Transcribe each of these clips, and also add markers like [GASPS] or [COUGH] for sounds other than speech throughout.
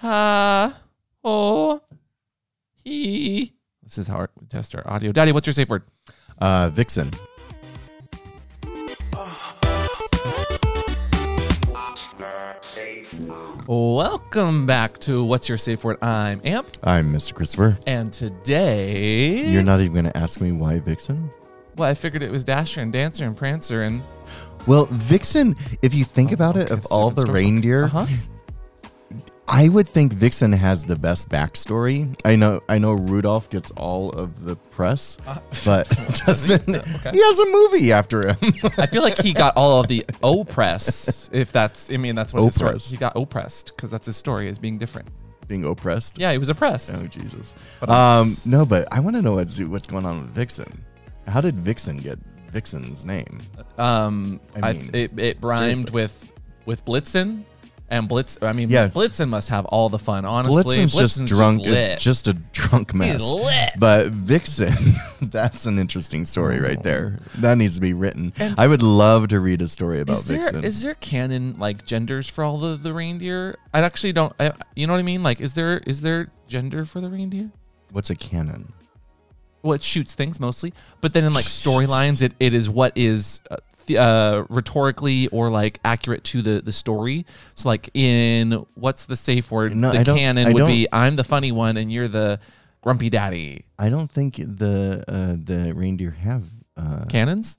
ha, oh, he. This is how we test our audio. Daddy, what's your safe word? Uh, Vixen. Welcome back to What's Your Safe Word? I'm Amp, I'm Mr. Christopher. and today You're not even going to ask me why Vixen? Well, I figured it was Dasher and Dancer and Prancer and Well, Vixen, if you think about it, of all the reindeer, uh-huh. I would think Vixen has the best backstory. I know, I know Rudolph gets all of the press, [LAUGHS] but [LAUGHS] doesn't Uh, Okay. he has a movie after him? I feel like he got all of the [LAUGHS] oppress. If that's, I mean, that's what his story. Oppressed. He got oppressed because that's his story is being different. Being oppressed. Yeah, he was oppressed. Oh Jesus. But Um, it's- no, but I want to know what's what's going on with Vixen. How did Vixen get Vixen's name? Um, I I mean, it, it rhymed seriously. with with Blitzen, and Blitz. I mean, Yeah. Blitzen must have all the fun. Honestly, Blitzen's just Blitzen's drunk, lit. just a drunk mess. lit. But Vixen, [LAUGHS] that's an interesting story right there. That needs to be written. And- I would love to read a story about is there Vixen. is there canon like genders for all the the reindeer? I actually don't. I, you know what I mean? Like, is there is there gender for the reindeer? What's a canon? well, it shoots things mostly, but then in like storylines, it, it is what is uh, th- uh, rhetorically or like accurate to the the story. So like in what's the safe word? No, the canon would be I'm the funny one and you're the grumpy daddy. I don't think the uh, the reindeer have. Uh, Cannons?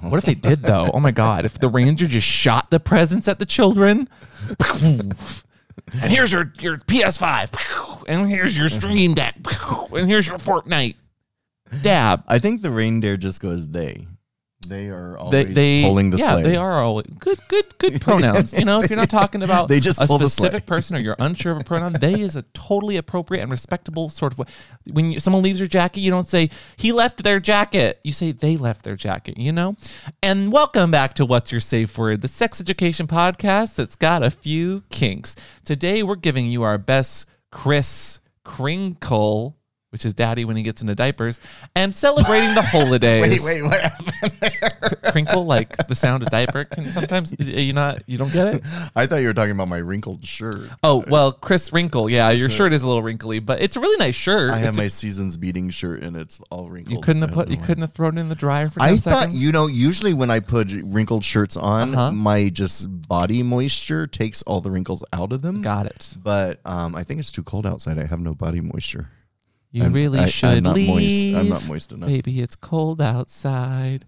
What if they did though? Oh my god! If the ranger just shot the presents at the children, and here's your your PS5, and here's your Stream Deck, and here's your Fortnite. Dab. I think the reindeer just goes they. They are they, always they pulling the yeah sleigh. they are all good good good pronouns you know if you're not [LAUGHS] talking about They just a pull the sleigh. specific person or you're unsure of a pronoun they is a totally appropriate and respectable sort of way when you, someone leaves your jacket you don't say he left their jacket you say they left their jacket you know and welcome back to what's your safe word the sex education podcast that's got a few kinks today we're giving you our best chris crinkle which is daddy when he gets into diapers and celebrating the holidays [LAUGHS] wait, wait, what happened there? crinkle like the sound of diaper can sometimes you not you don't get it I thought you were talking about my wrinkled shirt. oh well chris wrinkle yeah your shirt is a little wrinkly but it's a really nice shirt I have It's a- my seasons beating shirt and it's all wrinkled. you couldn't have put you why. couldn't have thrown it in the dryer for 10 I thought seconds you know usually when I put wrinkled shirts on, Uh-huh. my just body moisture takes all the wrinkles out of them. got it But um, I think it's too cold outside. I have no body moisture. You I'm- really I- I'm should not moist. I'm not moist enough. Maybe it's cold outside.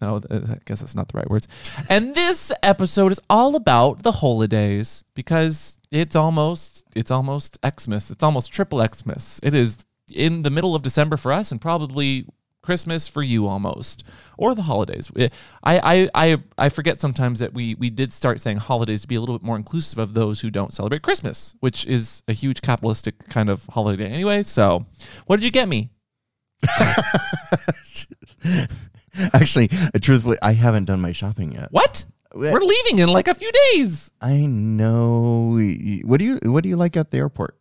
No i guess that's not the right words. [LAUGHS] And this episode is all about the holidays because it's almost it's almost xmas. It's almost triple xmas. It is in the middle of december for us and probably christmas for you almost or the holidays Eh, i i i, I forget sometimes that we we did start saying holidays to be a little bit more inclusive of those who don't celebrate christmas which is a huge capitalistic kind of holiday anyway so what did you get me [LAUGHS] Actually, uh, truthfully, I haven't done my shopping yet. What? We're leaving in like a few days. I know. What do you What do you like at the airport?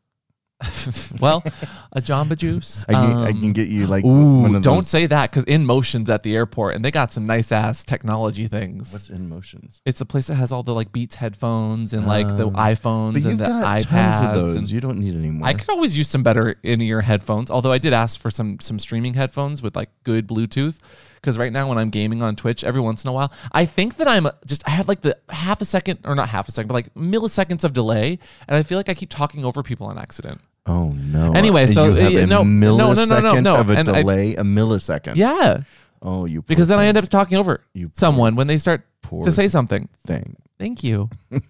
[LAUGHS] well, a Jamba Juice. I can, I um, can get you like Ooh, one of don't those- say that because InMotion's at the airport and they got some nice ass technology things. What's in motions? it's a place that has all the like Beats headphones and like the Um, iPhones But and you've the got iPads. tons of those. and- you don't need any more. I could always use some better in-ear headphones. Although I did ask for some some streaming headphones with like good Bluetooth, because right now when I'm gaming on Twitch, every once in a while, I think that I'm just I have like the half a second or not half a second, but like milliseconds of delay, and I feel like I keep talking over people on accident. Oh no. Anyway, so, you have uh, a no, no, no, no, no, no, of a and delay, a millisecond. Yeah, Oh, you. because then I end up talking over You someone when they start to say something. thing. Thank you. [LAUGHS]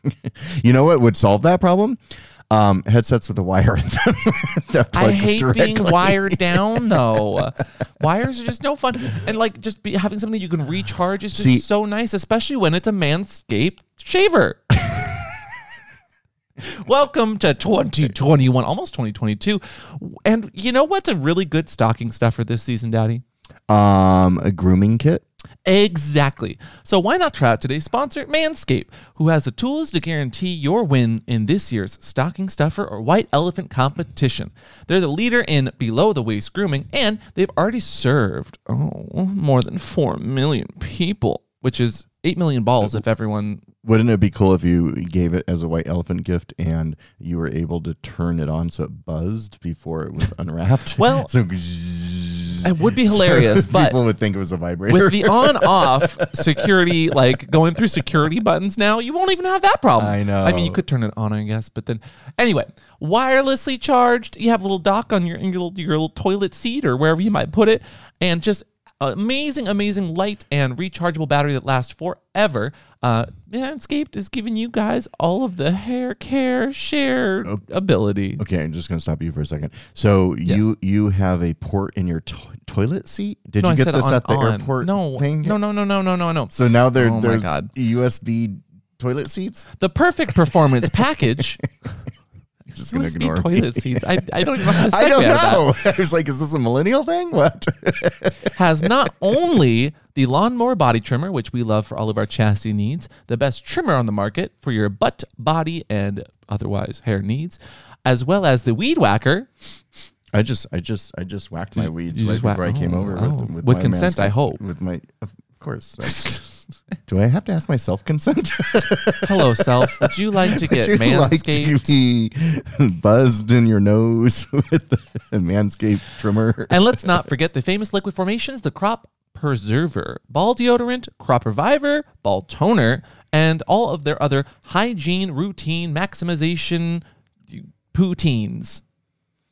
You know what would solve that problem? Um, headsets with a wire in them. [LAUGHS] I hate being wired down [LAUGHS] though. Wires are just no fun, and like just be, having something you can recharge is just See- so nice, especially when it's a Manscaped shaver. Welcome to 2021, almost 2022, and you know what's a really good stocking stuffer this season, Daddy? Um, a grooming kit. Exactly. So why not try out today's sponsor, Manscaped, who has the tools to guarantee your win in this year's stocking stuffer or white elephant competition. They're the leader in below the waist grooming, and they've already served oh more than four million people, which is eight million balls if uh, everyone. Wouldn't it be cool if you gave it as a white elephant gift and you were able to turn it on so it buzzed before it was [LAUGHS] unwrapped? Well, [LAUGHS] so It would be [LAUGHS] hilarious, but people would think it was a vibrator. with the on-off security, like going through security buttons now, you won't even have that problem. I know. I mean, you could turn it on, I guess, but then anyway, wirelessly charged. You have a little dock on your your little, your little toilet seat or wherever you might put it, and just amazing, amazing light and rechargeable battery that lasts forever. Uh, Manscaped is giving you guys all of the hair care share ability. okay, I'm just gonna stop you for a second. So you you have a port in your to- toilet seat? Did No, you get this on- at the on. airport? No, thing? no, no, no, no, no, no, no. So now there Oh there's God. USB toilet seats. The perfect performance package. [LAUGHS] Just gonna USB ignore me. toilet seats. I, I [LAUGHS] don't even know I don't segue out of that. know. [LAUGHS] I was like, is this a millennial thing? What? [LAUGHS] has not only the lawnmower body trimmer, which we love for all of our chastity needs, the best trimmer on the market for your butt, body, and otherwise hair needs, as well as the weed whacker. I just, I just, I just whacked my weeds right just whack- before I came oh, over oh. with, with, With my consent, I hope. With my, of course. [LAUGHS] Do I have to ask myself consent? [LAUGHS] Hello, self. Would you like to [LAUGHS] get Would you like to manscaped? be buzzed in your nose with the Manscaped trimmer? and let's not forget the famous liquid formations, the crop preserver, ball deodorant, crop reviver, ball toner, and all of their other hygiene routine maximization poutines.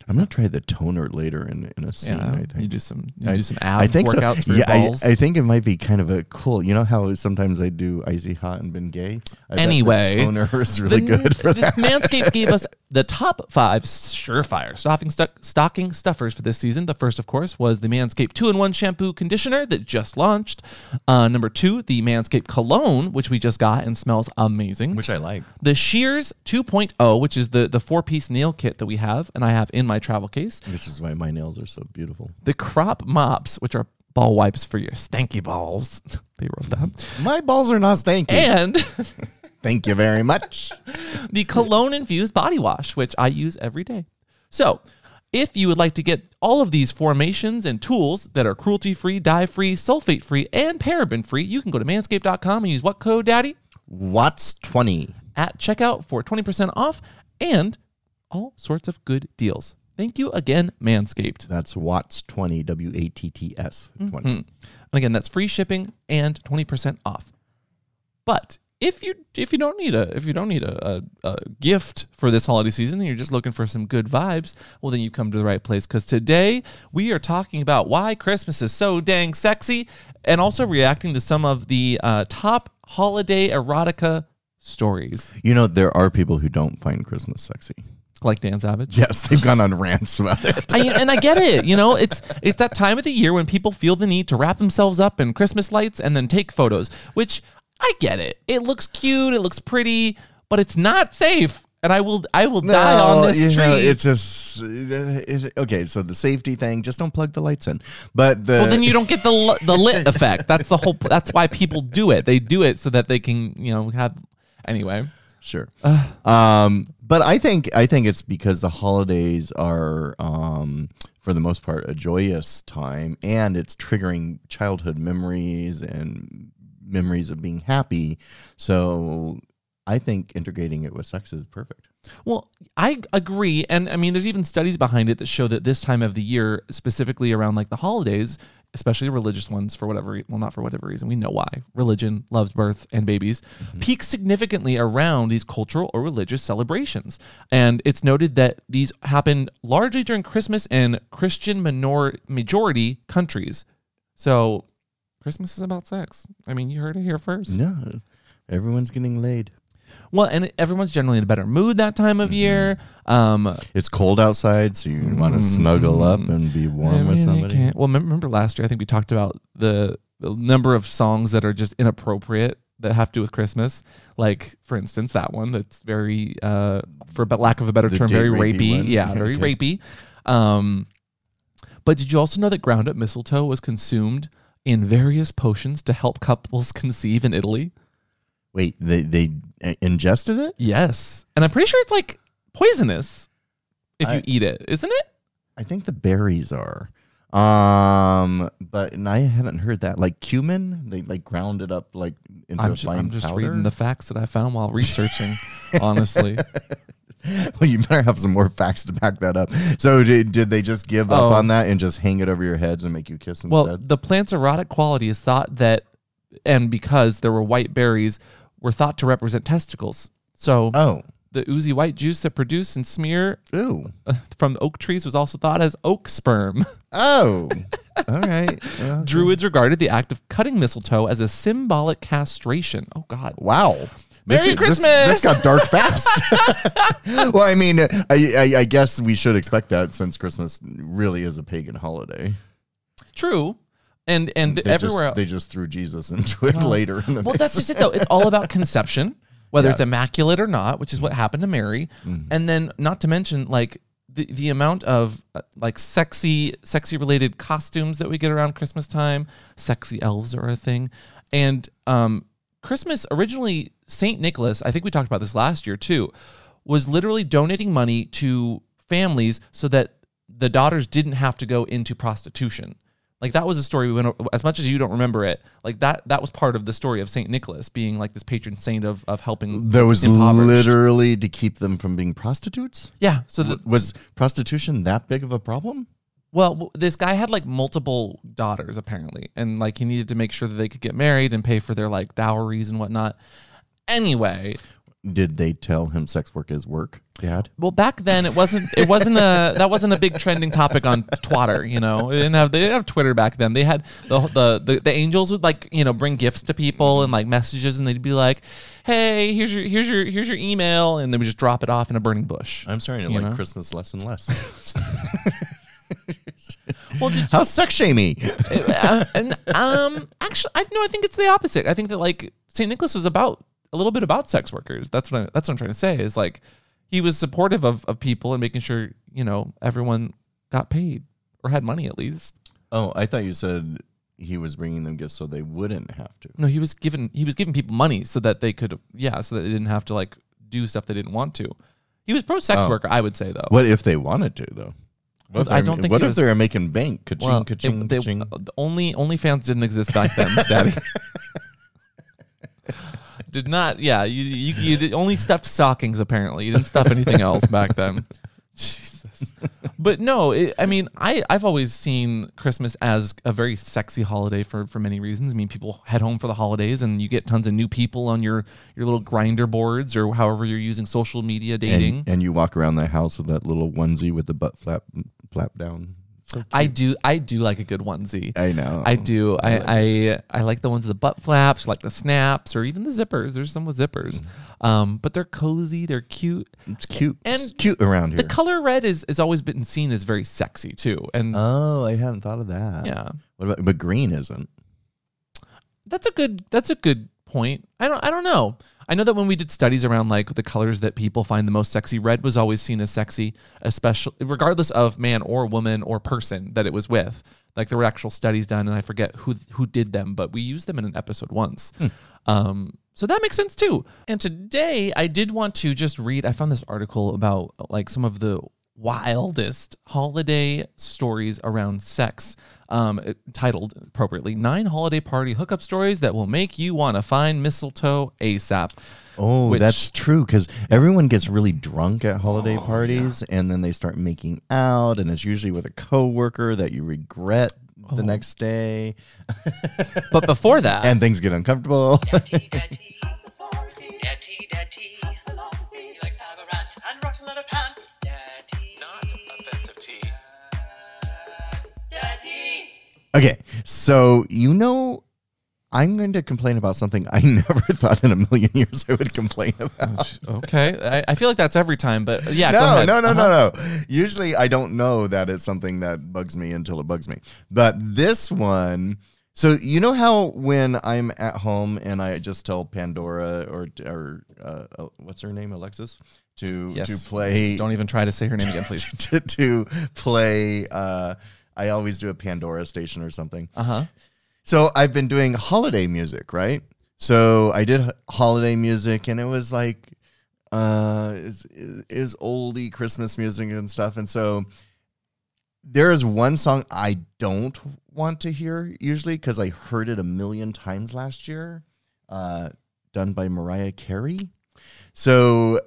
I'm gonna try the toner later in in a scene. Yeah, I you think. do some you I- do some ab I think workouts so. for yeah, your balls. I, I think it might be kind of a cool. You know how sometimes I do icy hot and been gay. I Anyway, toner [LAUGHS] is really The- good for the that. Manscaped [LAUGHS] gave us the top five surefire stocking, stu- stocking stuffers for this season. The first, of course, was the Manscaped 2 in 1 shampoo conditioner that just launched. Uh, number two, the Manscaped cologne, which we just got and smells amazing. Which I like. the Shears 2.0, which is the, the four piece nail kit that we have and I have in my travel case. Which is why my nails are so beautiful. The Crop Mops, which are ball wipes for your stanky balls. [LAUGHS] they wrote that. My balls are not stanky. And. [LAUGHS] Thank you very much. [LAUGHS] the cologne infused body wash, which I use every day. So, if you would like to get all of these formations and tools that are cruelty free, dye free, sulfate free, and paraben free, you can go to manscaped.com and use what code, Daddy? Watts twenty. At checkout for 20% off and all sorts of good deals. Thank you again, Manscaped. That's Watts twenty. W A T T S 20 And again, that's free shipping and 20% off. But if you if you don't need a if you don't need a, a, a gift for this holiday season and you're just looking for some good vibes, well then you come to the right place because today we are talking about why Christmas is so dang sexy and also reacting to some of the uh, top holiday erotica stories You know there are people who don't find Christmas sexy. Like Dan Savage. Yes, they've gone on rants about it. I, and I get it. You know, it's it's that time of the year when people feel the need to wrap themselves up in Christmas lights and then take photos, which I get it. It looks cute, it looks pretty, but it's not safe. And I will I will die on this you tree. know, it's just okay. So the safety thing, just don't plug the lights in. But the well, then you don't get the the lit [LAUGHS] effect. That's the whole. That's why people do it. They do it so that they can, you know, have. Anyway, Sure. um, but I think I think it's because the holidays are, um, for the most part, a joyous time, and it's triggering childhood memories and memories of being happy. So I think integrating it with sex is perfect. Well, I agree. And I mean, there's even studies behind it that show that this time of the year, specifically around like the holidays, especially religious ones, for whatever, well, not for whatever reason, we know why. Religion loves birth and babies, mm-hmm. peak significantly around these cultural or religious celebrations. And it's noted that these happen largely during Christmas in Christian minor- majority countries. So Christmas is about sex. I mean, you heard it here first. Yeah, everyone's getting laid. Well, and everyone's generally in a better mood that time of year. Um, It's cold outside, so you want to snuggle up and be warm I with mean, you somebody. can't- Well, mem- remember last year, I think we talked about the, the number of songs that are just inappropriate that have to do with Christmas. Like, for instance, that one that's very, uh, for lack of a better The term, date very rapey rapey. one? Yeah, very [LAUGHS] Okay. rapey. Um, but did you also know that ground up mistletoe was consumed in various potions to help couples [LAUGHS] conceive in Italy? Wait, they they uh, ingested it? Yes, and I'm pretty sure it's like poisonous if you eat it, isn't it? I think the berries are. Um, but and I haven't heard that. Like cumin, they like ground it up like into I'm, a ju- fine I'm just powder. reading the facts that I found while researching. [LAUGHS] honestly, well, you better have some more facts to back that up. So did, did they just give up Oh. on that and just hang it over your heads and make you kiss instead? well, the plant's erotic quality is thought that, and because there were white berries, were thought to represent testicles. So oh, the oozy white juice that produce and smear ooh, uh, from the oak trees was also thought as oak sperm. [LAUGHS] oh, all right. Well, Druids regarded the act of cutting mistletoe as a symbolic castration. Oh God! Wow. Merry this, this- Christmas! This, got dark fast. [LAUGHS] [LAUGHS] well, I mean, uh, I, I, I guess we should expect that since Christmas really is a pagan holiday. True, and and They everywhere. just, they just threw Jesus into it later. In the well, that's just it though. It's all about conception, [LAUGHS] whether Yeah. it's immaculate or not, which is what happened to Mary. And then, not to mention, like the the amount of uh, like sexy sexy related costumes that we get around Christmas time. Sexy elves are a thing, and um, Christmas originally Saint Nicholas. I think we talked about this last year too. Was literally donating money to families so that the daughters didn't have to go into prostitution. Like that was a story we went o- as much as you don't remember it. Like that that was part of the story of Saint Nicholas being like this patron saint of of helping. that was literally to keep them from being prostitutes. Yeah. So the, Was prostitution that big of a problem? well, this guy had like multiple daughters apparently, and like he needed to make sure that they could get married and pay for their like dowries and whatnot. Anyway, Did they tell him sex work is work, Dad? well back then it wasn't it wasn't a that wasn't a big trending topic on Twitter. You know, they didn't have they didn't have Twitter back then. They had the the the, the angels would like you know bring gifts to people and like messages, and they'd be like, "Hey, here's your here's your here's your email," and they would just drop it off in a burning bush. I'm starting to like know? Christmas less and less. [LAUGHS] Well, How sex shamey? [LAUGHS] uh, and um actually I no I think it's the opposite. I think that like St. Nicholas was about a little bit about sex workers. That's what I, that's what I'm trying to say is like he was supportive of of people and making sure, you know, everyone got paid or had money at least. Oh, I thought you said he was bringing them gifts so they wouldn't have to. No, he was giving he was giving people money so that they could yeah, so that they didn't have to like do stuff they didn't want to. He was pro sex Oh. worker, I would say though. What if they wanted to, though? What if I don't think What if was- they're making bank? Ka-ching, Well, ka-ching, they- ka-ching. the only OnlyFans didn't exist back then, [LAUGHS] Daddy. [LAUGHS] Did not, yeah. You, you you only stuffed stockings. Apparently, you didn't stuff anything else back then. [LAUGHS] Jesus, but no, it, I mean, I I've always seen Christmas as a very sexy holiday for for many reasons. I mean, people head home for the holidays, and you get tons of new people on your your little Grindr boards or however you're using social media dating. and, and you walk around the house with that little onesie with the butt flap flap down. So I do I do like a good onesie. I know. I do. I, I I like the ones with the butt flaps, like the snaps, or even the zippers. There's some with zippers, um, but they're cozy. They're cute. It's cute. And it's cute around here. The color red is has always been seen as very sexy too, and oh, I hadn't thought of that. yeah, What about but green isn't? that's a good that's a good point. I don't I don't know. I know that when we did studies around like the colors that people find the most sexy, red was always seen as sexy, especially regardless of man or woman or person that it was with. Like there were actual studies done, and I forget who who did them, but we used them in an episode once. Um, so that makes sense too. And today I did want to just read. I found this article about like some of the wildest holiday stories around sex, um, titled appropriately Nine Holiday Party Hookup Stories That Will Make You Want to Find Mistletoe ASAP. Oh, Which- that's true because everyone gets really drunk at holiday Oh, parties, and then they start making out, and it's usually with a coworker that you regret Oh. the next day, But before that, [LAUGHS] and things get uncomfortable. [LAUGHS] okay, so you know, I'm going to complain about something I [LAUGHS] never thought in a million years I would complain about. okay, I, I feel like that's every time, but yeah, no, no, no, Uh-huh. no, no. Usually I don't know that it's something that bugs me until it bugs me. But this one, so you know how when I'm at home and I just tell Pandora or or uh, uh, what's her name, Alexis, to Yes. to play Don't even try to say her name again, please. [LAUGHS] to, to play. Uh, I always do a Pandora station or something. Uh huh. So I've been doing holiday music, right? So I did holiday music, and it was like uh, is is oldie Christmas music and stuff. And so there is one song I don't want to hear usually because I heard it a million times last year, uh, done by Mariah Carey. So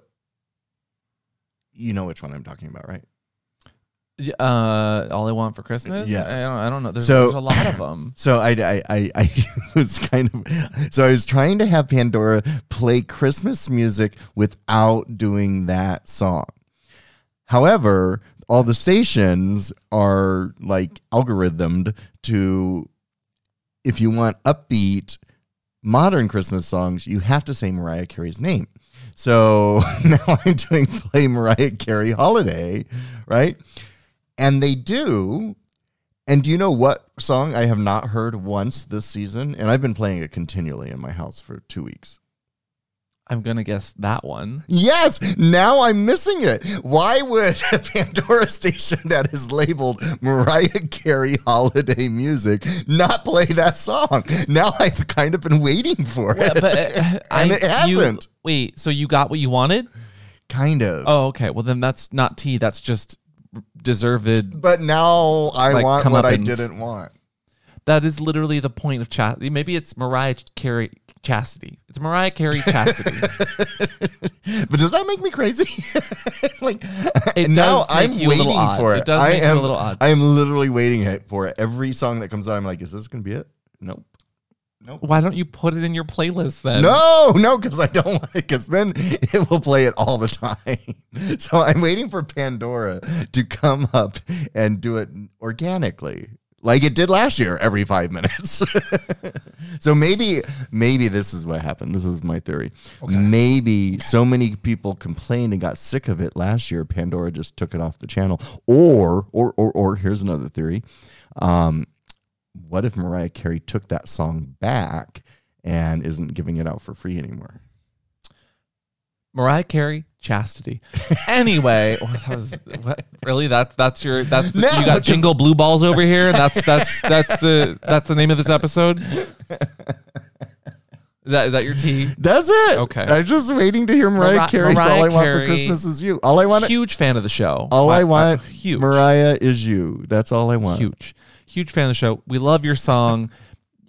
you know which one I'm talking about, right? Uh, all I want for Christmas. Yeah, I don't, I don't know. There's, So- there's a lot of [LAUGHS] them. So I, I, I, I [LAUGHS] was kind of, so I was trying to have Pandora play Christmas music without doing that song. However, all the stations are like algorithmed to, if you want upbeat modern Christmas songs, you have to say Mariah Carey's name. So [LAUGHS] now I'm doing play Mariah Carey holiday, right? And they do. And do you know what song I have not heard once this season? And I've been playing it continually in my house for two weeks. I'm gonna guess that one. Yes, now I'm missing it. Why would a [LAUGHS] Pandora station that is labeled Mariah Carey holiday music not play that song? Now I've kind of been waiting for it. but uh, [LAUGHS] I, And it hasn't. wait, so you got what you wanted? kind of. Oh, okay. Well, then that's not tea. That's just deserved. But now I Like want what I didn't want. That is literally the point of chastity. Maybe it's Mariah Carey chastity. It's Mariah Carey chastity. [LAUGHS] But does that make me crazy? [LAUGHS] like It now I'm you a little waiting for it. It does I make you a am little odd. I am literally waiting for it. Every song that comes out, I'm like, is this gonna be it? Nope. Nope. Why don't you put it in your playlist then? No, no, because I don't [LAUGHS] want it. Because then [LAUGHS] it will play it all the time. [LAUGHS] So I'm waiting for Pandora to come up and do it organically, like it did last year, every five minutes. so maybe, maybe this is what happened. This is my theory. Maybe so many people complained and got sick of it last year. Pandora just took it off the channel. Or, or, or, or here's another theory. Um, what if Mariah Carey took that song back and isn't giving it out for free anymore? Mariah Carey chastity. Anyway, well, [LAUGHS] oh, that was what, really that's that's your that's the, No, you got jingle blue balls over here. And that's that's that's the that's the name of this episode. Is that is that your tea? That's it. Okay. I'm just waiting to hear Mariah Mari- Carey. Mariah all I want Carey, for Christmas is you. All I want. Huge fan of the show. all I want. huge. Mariah is you. That's all I want. huge huge fan of the show. We love your song.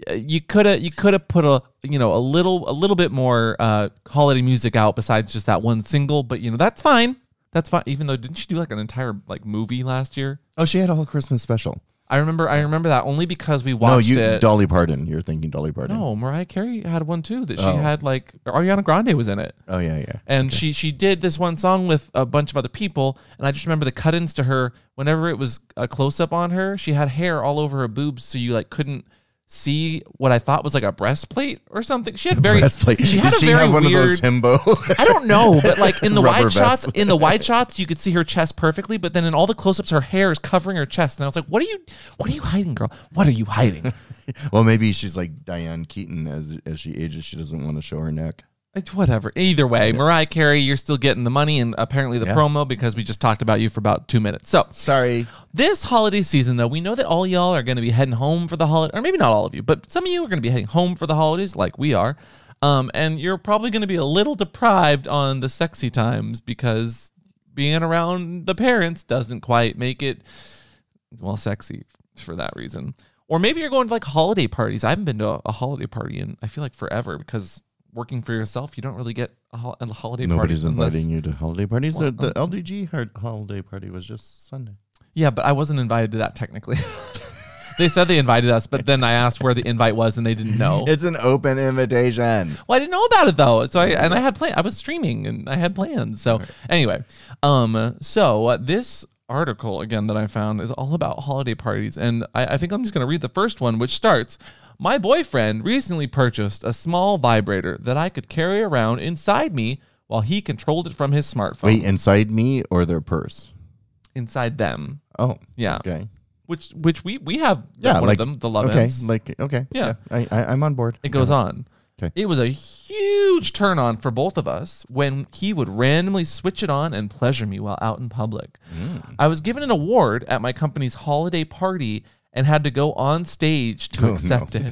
Uh, you could have you could have put a you know a little a little bit more uh holiday music out besides just that one single but you know that's fine. That's fine. Even though didn't she do like an entire like movie last year? Oh, she had a whole Christmas special. I remember i remember that only because we watched. It. No, you it Dolly Parton. You're thinking Dolly Parton. no mariah carey had one too that she Oh. had like ariana grande was in it Oh yeah, yeah. and she she did this one song with a bunch of other people and i just remember the cut-ins to her whenever it was a close-up on her she had hair all over her boobs so you like couldn't see what i thought was like a breastplate or something she had [LAUGHS] very breastplate. she had Did a she very have one weird of those himbo? [LAUGHS] I don't know, but like in [LAUGHS] the wide shots, in the wide shots, you could see her chest perfectly, but then in all the close-ups, her hair is covering her chest, and I was like, "What are you? What are you hiding, girl? What are you hiding?" well, maybe she's like Diane Keaton as as she ages. She doesn't want to show her neck. It's whatever. Either way, Mariah Carey, you're still getting the money and apparently the Yeah. promo because we just talked about you for about two minutes. So Sorry. this holiday season, though, we know that all y'all are going to be heading home for the holiday, or maybe not all of you, but some of you are going to be heading home for the holidays, like we are. Um, and you're probably going to be a little deprived on the sexy times because being around the parents doesn't quite make it well sexy for that reason. Or maybe you're going to like holiday parties. I haven't been to a, a holiday party in I feel like forever because working for yourself, you don't really get a, hol- a holiday Nobody's inviting you to holiday parties. Well, the, the LDG holiday party was just Sunday. Yeah, but I wasn't invited to that technically. [LAUGHS] they said they invited us, but then I asked where the invite was and they didn't know. [LAUGHS] It's an open invitation. well, I didn't know about it though. So I and I had plan I was streaming and I had plans. So anyway, um so uh, this article again that I found is all about holiday parties and I, I think I'm just going to read the first one which starts my boyfriend recently purchased a small vibrator that I could carry around inside me while he controlled it from his smartphone Wait, inside me or their purse? inside them. Oh, Yeah. okay. Which which we we have Yeah, one like of them, the Love Okay, Ends. like okay. Yeah. I, I I'm on board. It goes on. Okay. It was a huge turn on for both of us when he would randomly switch it on and pleasure me while out in public. Mm. I was given an award at my company's holiday party and had to go on stage to Oh, accept no.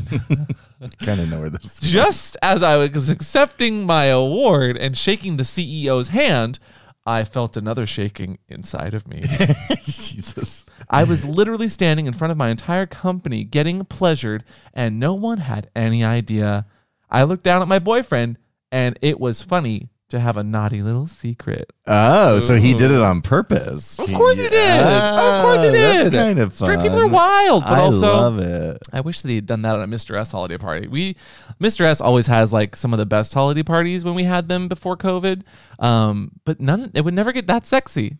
it. [LAUGHS] kind of know where this. is Just as I was accepting my award and shaking the CEO's hand, I felt another shaking inside of me. [LAUGHS] Jesus. I was literally standing in front of my entire company getting pleasured, and no one had any idea. I looked down at my boyfriend, and it was funny to have a naughty little secret. Oh, so he did it on purpose. Of course he did. Of course he did. That's kind of fun. Straight people are wild, but also, I also love it. I wish that he had done that at a Mr. S holiday party. We, Mr. S always has like some of the best holiday parties when we had them before COVID. Um, but none, it would never get that sexy.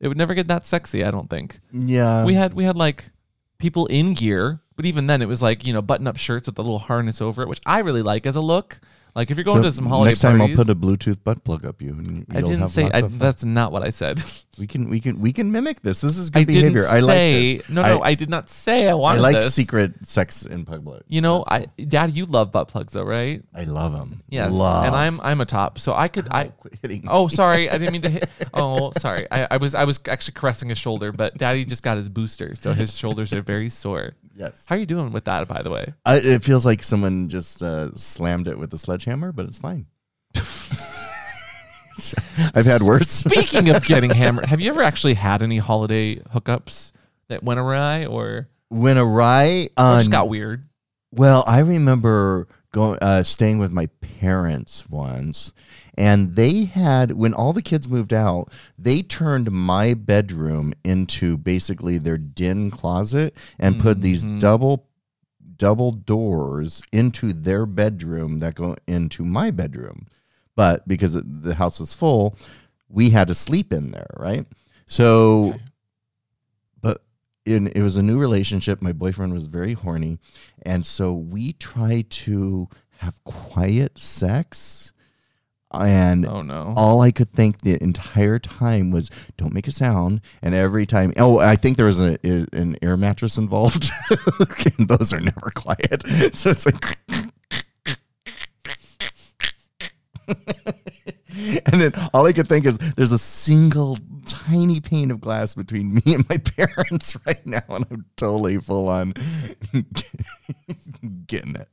It would never get that sexy. I don't think Yeah. we had we had like people in gear, but even then it was like you know button up shirts with a little harness over it, which I really like as a look. Like if you're going So to some holiday next time parties, I'll put a Bluetooth butt plug up you. And I didn't have say I, that's not what I said. [LAUGHS] we can we can we can mimic this. This is good I behavior. didn't I like say this. no, no. I, did not say I I like this. secret sex in public. You know, I, Dad, you love butt plugs though, right? I love them. Yes, love. and I'm I'm a top, so I could [LAUGHS] I. quit hitting. [LAUGHS] Oh, sorry, I didn't mean to hit. Oh, sorry, I, I was I was actually caressing his shoulder, but Daddy just got his booster, so his shoulders are very sore. Yes. How are you doing with that, by the way? I, it feels like someone just uh, slammed it with a sledgehammer, but it's fine. [LAUGHS] [LAUGHS] I've had worse. Speaking of getting [LAUGHS] hammered, have you ever actually had any holiday hookups that went awry or, went awry or on just got weird? Well, I remember going uh, staying with my parents once, and they had when all the kids moved out, they turned my bedroom into basically their den closet and put these Mhm. double double doors into their bedroom that go into my bedroom. But because the house was full, we had to sleep in there, right? So Okay. but in, it was a new relationship. My boyfriend was very horny. And so we tried to have quiet sex. And Oh no! all I could think the entire time was, don't make a sound. And every time, oh, I think there was a, an air mattress involved. [LAUGHS] and those are never quiet. [LAUGHS] So it's like, [LAUGHS] and then all I could think is there's a single tiny pane of glass between me and my parents right now, and I'm totally full on getting it,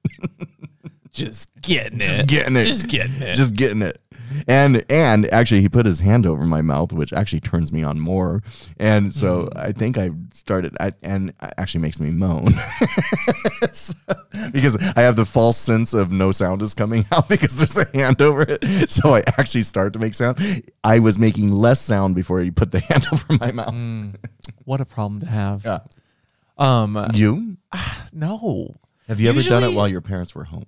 just getting just getting it, Just getting it. just getting it. And and actually, he put his hand over my mouth, which actually turns me on more. And so Mm. I think I started, I, and it actually makes me moan [LAUGHS] So- because I have the false sense of no sound is coming out [LAUGHS] because there's a hand over it. So I actually start to make sound. I was making less sound before he put the [LAUGHS] hand over my mouth. Mm, what a problem to have. Yeah. Um, You [SIGHS] no. have you ever done it while your parents were home?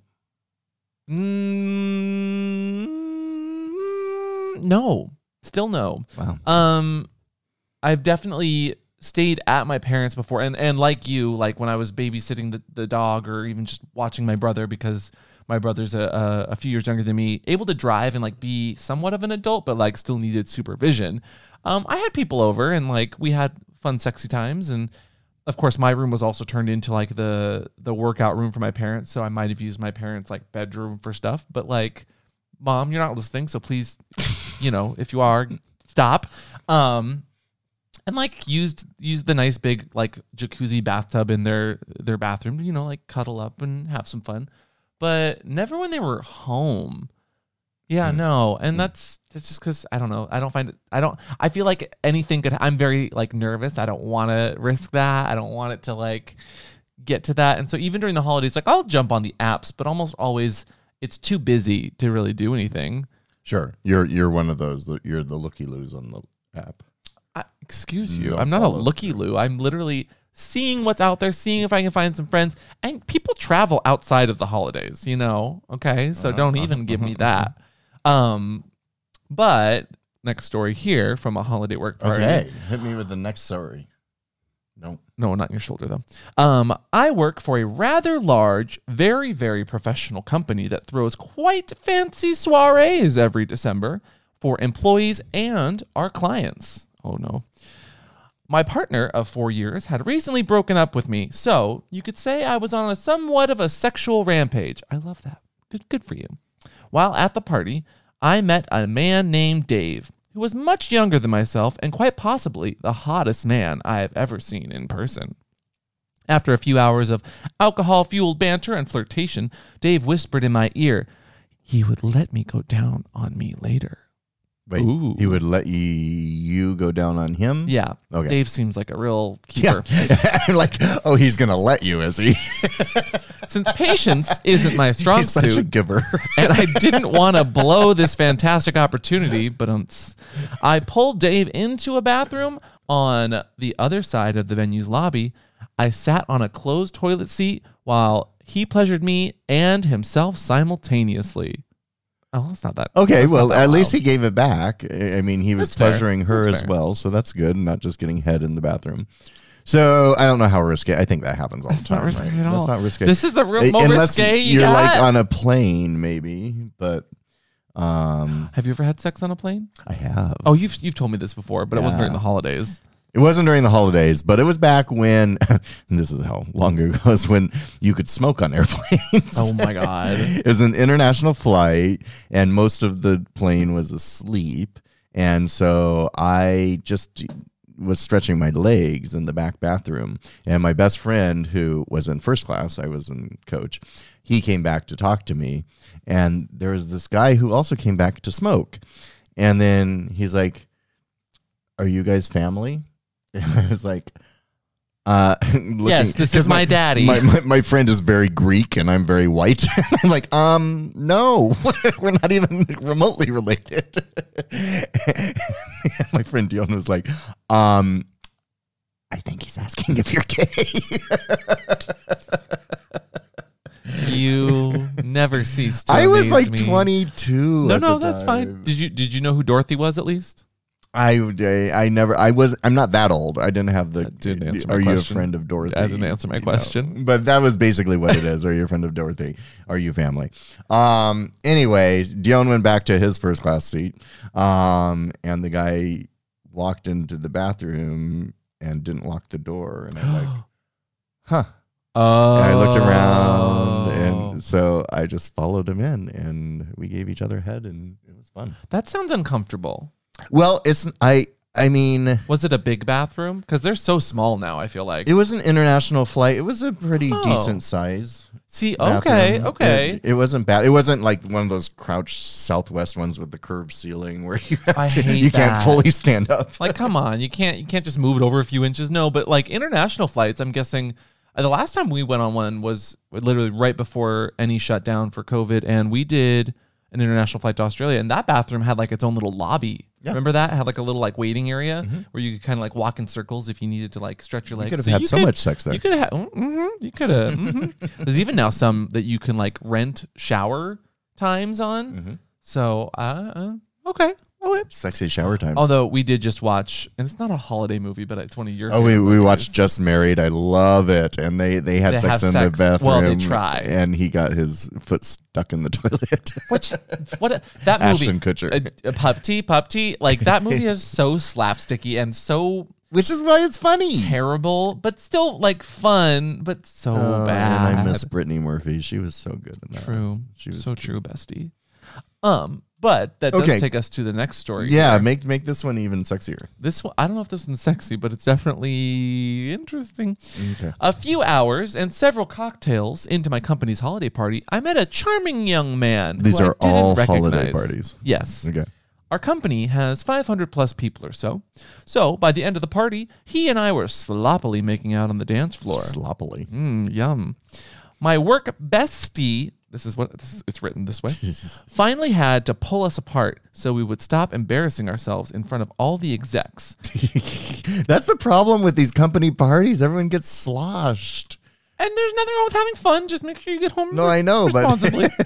Mm, no, still no. Wow. Um, I've definitely stayed at my parents before, and and like you, like when I was babysitting the, the dog, or even just watching my brother because my brother's a, a a few years younger than me, able to drive and like be somewhat of an adult, but like still needed supervision. Um, I had people over, and like we had fun, sexy times, and of course my room was also turned into like the the workout room for my parents, so I might have used my parents' like bedroom for stuff, but like. Mom, you're not listening, so please, you know, if you are, stop. Um, and like used used the nice big like jacuzzi bathtub in their their bathroom, you know, like cuddle up and have some fun. But never when they were home. Yeah, Hmm. no, and that's that's just because I don't know. I don't find it. I don't. I feel like anything could. I'm very like nervous. I don't want to risk that. I don't want it to like get to that. And so even during the holidays, like I'll jump on the apps, but almost always it's too busy to really do anything. Sure. You're you're one of those. You're the looky loos on the app. I, excuse you. I'm not a looky loo. I'm literally seeing what's out there, seeing if I can find some friends. And people travel outside of the holidays, you know. Okay, so Uh-huh, don't uh-huh, even give me uh-huh, that. Um, but next story here from a holiday work party. Okay. Hit me with the next story. Nope. No, not in your shoulder though. Um, I work for a rather large, very, very professional company that throws quite fancy soirees every December for employees and our clients. Oh no. My partner of four years had recently broken up with me, so you could say I was on a somewhat of a sexual rampage. I love that. Good, good for you. While at the party, I met a man named Dave, who was much younger than myself and quite possibly the hottest man I have ever seen in person. After a few hours of alcohol fueled banter and flirtation, Dave whispered in my ear, he would let me go down on me later. Wait, Ooh. he would let you, you go down on him? Yeah. Okay. Dave seems like a real Yeah. keeper. [LAUGHS] like, oh, he's going to let you, is he? [LAUGHS] Since patience isn't my strong he's such a suit, giver. and I didn't want to blow this fantastic opportunity, but um, I pulled Dave into a bathroom on the other side of the venue's lobby. I sat on a closed toilet seat while he pleasured me and himself simultaneously. Oh, it's not that. Okay, that's well, that at least he gave it back. I mean, he was That's fair. pleasuring her That's as fair. well, so that's good, not just getting head in the bathroom. So I don't know how risky. I think that happens all That's the time. not risky right? at all. That's not risky. This is the real Uh, most Unless risque you you're like on a plane, maybe. But um, Have you ever had sex on a plane? I have. Oh, you've you've told me this before, but it wasn't during the holidays. It wasn't during the holidays, but it was back when, [LAUGHS] and this is how long ago it was when you could smoke on [LAUGHS] airplanes. Oh my god. it was an international flight, and most of the plane was asleep. And so I just was stretching my legs in the back bathroom. And my best friend, who was in first class, I was in coach, he came back to talk to me. And there was this guy who also came back to smoke. And then he's like, Are you guys family? [LAUGHS] And I was like, uh, [LAUGHS] looking- Yes, this is [LAUGHS] my daddy. My, my, my friend is very Greek and I'm very white. [LAUGHS] I'm like, um, no, we're not even remotely related. my friend Dion was like, um, I think he's asking if you're gay. You never cease to I was like me. 22. No, no, that's fine. Did you did you know who Dorothy was at least? I, I I never I was I'm not that old. I didn't have the. Didn't answer my are you a question. friend of Dorothy? I didn't answer my question. But that was basically what it is. Are you a friend of Dorothy? Are you family? Um. Anyways, Dion went back to his first class seat. Um. And the guy walked into the bathroom and didn't lock the door. And I'm like, [GASPS] huh. Oh. And I looked around, and so I just followed him in, and we gave each other a head, and it was fun. that sounds uncomfortable. Well, it's I. I mean. Was it a big bathroom? Because they're so small now. I feel like. It was an international flight. It was a pretty Oh. decent size. See, okay, bathroom. okay. It, it wasn't bad. It wasn't like one of those crouch Southwest ones with the curved ceiling where you I to, hate you can't fully stand up. like, come on, you can't you can't just move it over a few inches. No, but like international flights, I'm guessing. uh, The last time we went on one was literally right before any shutdown for COVID, and we did an international flight to Australia, and that bathroom had like its own little lobby. Yeah. Mm-hmm. Remember that? Had like a little like waiting area where you could kind of like walk in circles if you needed to like stretch your legs. You could have had so much sex there. You could have. Mm-hmm, you could have. [LAUGHS] Mm-hmm. There's even now some that you can like rent shower times on. Mm-hmm. So, uh, uh, okay. Sexy shower times. Although we did just watch, and it's not a holiday movie, but it's one of your. Oh, we, we movies. watched Just Married. I love it. And they, they had They sex have in sex. the bathroom. Well, they try. And he got his foot stuck in the [LAUGHS] toilet. Which what a- that movie? Ashton Kutcher. A, a pup tea, pup tea. Like that movie is [LAUGHS] so slapsticky and so Which is why it's funny. terrible, but still like fun, but so Oh, bad. And I miss Brittany Murphy. She was so good in that. True. She was so good. true, bestie. Um, but that does Okay. take us to the next story. Yeah, here. make make this one even sexier. this one. I don't know if this one's sexy, but it's definitely interesting. Okay. A few hours and several cocktails into my company's holiday party, I met a charming young man. These who I are didn't all holiday recognize. parties. Yes. Okay. Our company has 500 plus people or so. So by the end of the party, he and I were sloppily making out on the dance floor. Sloppily. Mm, yum. My work bestie, this is what this is, it's written this way, [LAUGHS] finally had to pull us apart so we would stop embarrassing ourselves in front of all the execs. [LAUGHS] That's the problem with these company parties. Everyone gets sloshed. And there's nothing wrong with having fun. Just make sure you get home. No, I know, but- responsibly. [LAUGHS]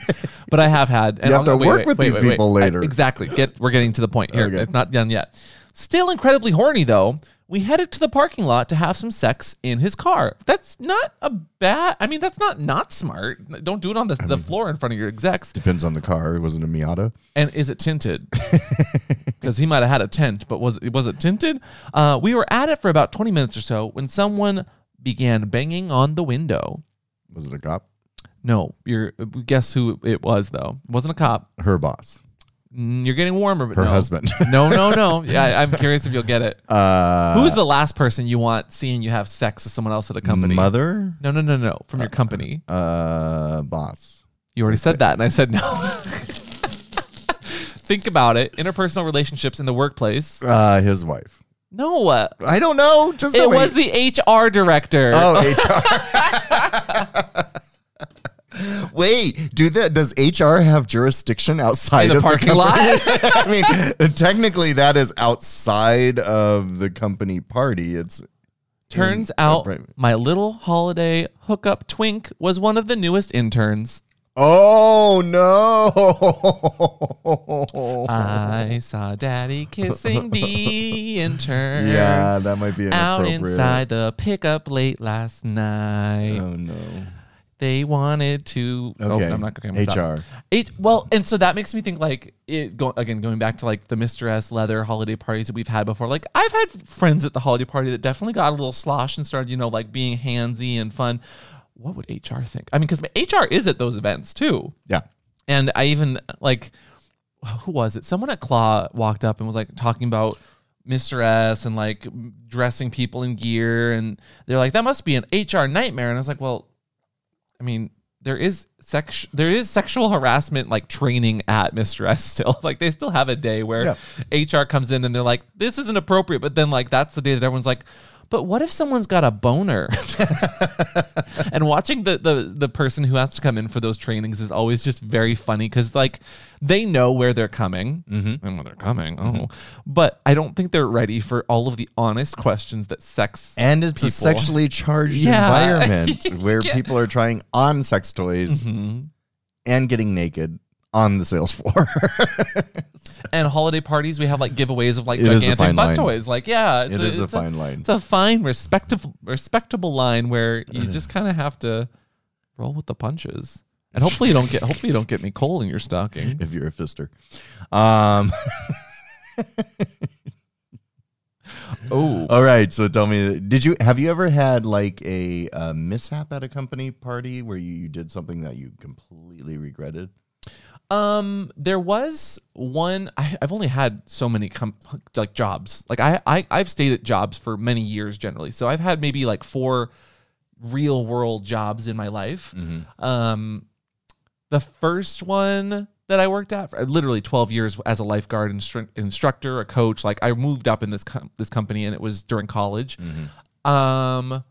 But, I have had. And You have I'll- to work with these people I- later. exactly. Get. We're getting to the point here. Okay. It's not done yet. Still incredibly horny though. We headed to the parking lot to have some sex in his car. That's not a bad. I mean, that's not not smart. Don't do it on the, the floor in front of your execs. Depends on the car. It wasn't a Miata. And is it tinted? [LAUGHS] Because he might have had a tent, but was it was it tinted? Uh, we were at it for about twenty minutes or so when someone began banging on the window. Was it a cop? No, you're guess who it was though. It wasn't a cop. Her boss. Mm, You're getting warmer, but Her no. husband. [LAUGHS] no, no, no. Yeah, I'm curious if you'll get it. Uh, Who's the last person you want seeing you have sex with someone else at a company? Mother? No, no, no, no. From your company. Uh, boss. You already said that, and I said no. [LAUGHS] think about it. Interpersonal relationships in the workplace. Uh, his wife. No, uh, I don't know. Just it was the HR director. Oh, [LAUGHS] HR. Wait, do that? Does HR have jurisdiction outside In the of parking company? lot? [LAUGHS] I mean, technically, that is outside of the company party. It's Turns out my little holiday hookup twink was one of the newest interns. Oh no! I saw daddy kissing the [LAUGHS] intern. yeah, that might be Out inappropriate. inside the pickup late last night. Oh no. They wanted to. Oh, okay. Oh, I'm not going to HR. It, well, and so that makes me think like it go, again going back to like the Mr. S leather holiday parties that we've had before. Like I've had friends at the holiday party that definitely got a little slosh and started, you know, like being handsy and fun. What would HR think? I mean, because HR is at those events too. Yeah. And I even like, who was it? Someone at Claw walked up and was like talking about Mr. S and like dressing people in gear, and they're like, that must be an HR nightmare. And I was like, well, I mean, there is sex, there is sexual harassment like training at Mr. S still. [LAUGHS] Like they still have a day where HR comes in and they're like, this isn't appropriate, but then like that's the day that everyone's like. But what if someone's got a boner? [LAUGHS] and watching the, the the person who has to come in for those trainings is always just very funny because like they know where they're coming and when they're coming. Oh, but I don't think they're ready for all of the honest questions that sex And it's a sexually charged [LAUGHS] Yeah. environment [LAUGHS] where Yeah. people are trying on sex toys Mhm. and getting naked on the sales floor. [LAUGHS] and holiday parties we have like giveaways of like It a gigantic butt line. toys. Like yeah, it's It is a fine line. It's a fine, respectable, respectable line where you just kind of have to roll with the punches. And hopefully you don't get hopefully you don't get me coal in your stocking. [LAUGHS] if you're a fister. Um, [LAUGHS] Oh, all right. So tell me, did you have you ever had like a, uh mishap at a company party where you, you did something that you completely regretted? Um, there was one. I, I've only had so many com- like jobs. Like I, I, I've stayed at jobs for many years generally. So I've had maybe like four real world jobs in my life. Um, the first one that I worked at for literally 12 years as a lifeguard instru- instructor, a coach. Like I moved up in this com- this company, and it was during college. Um,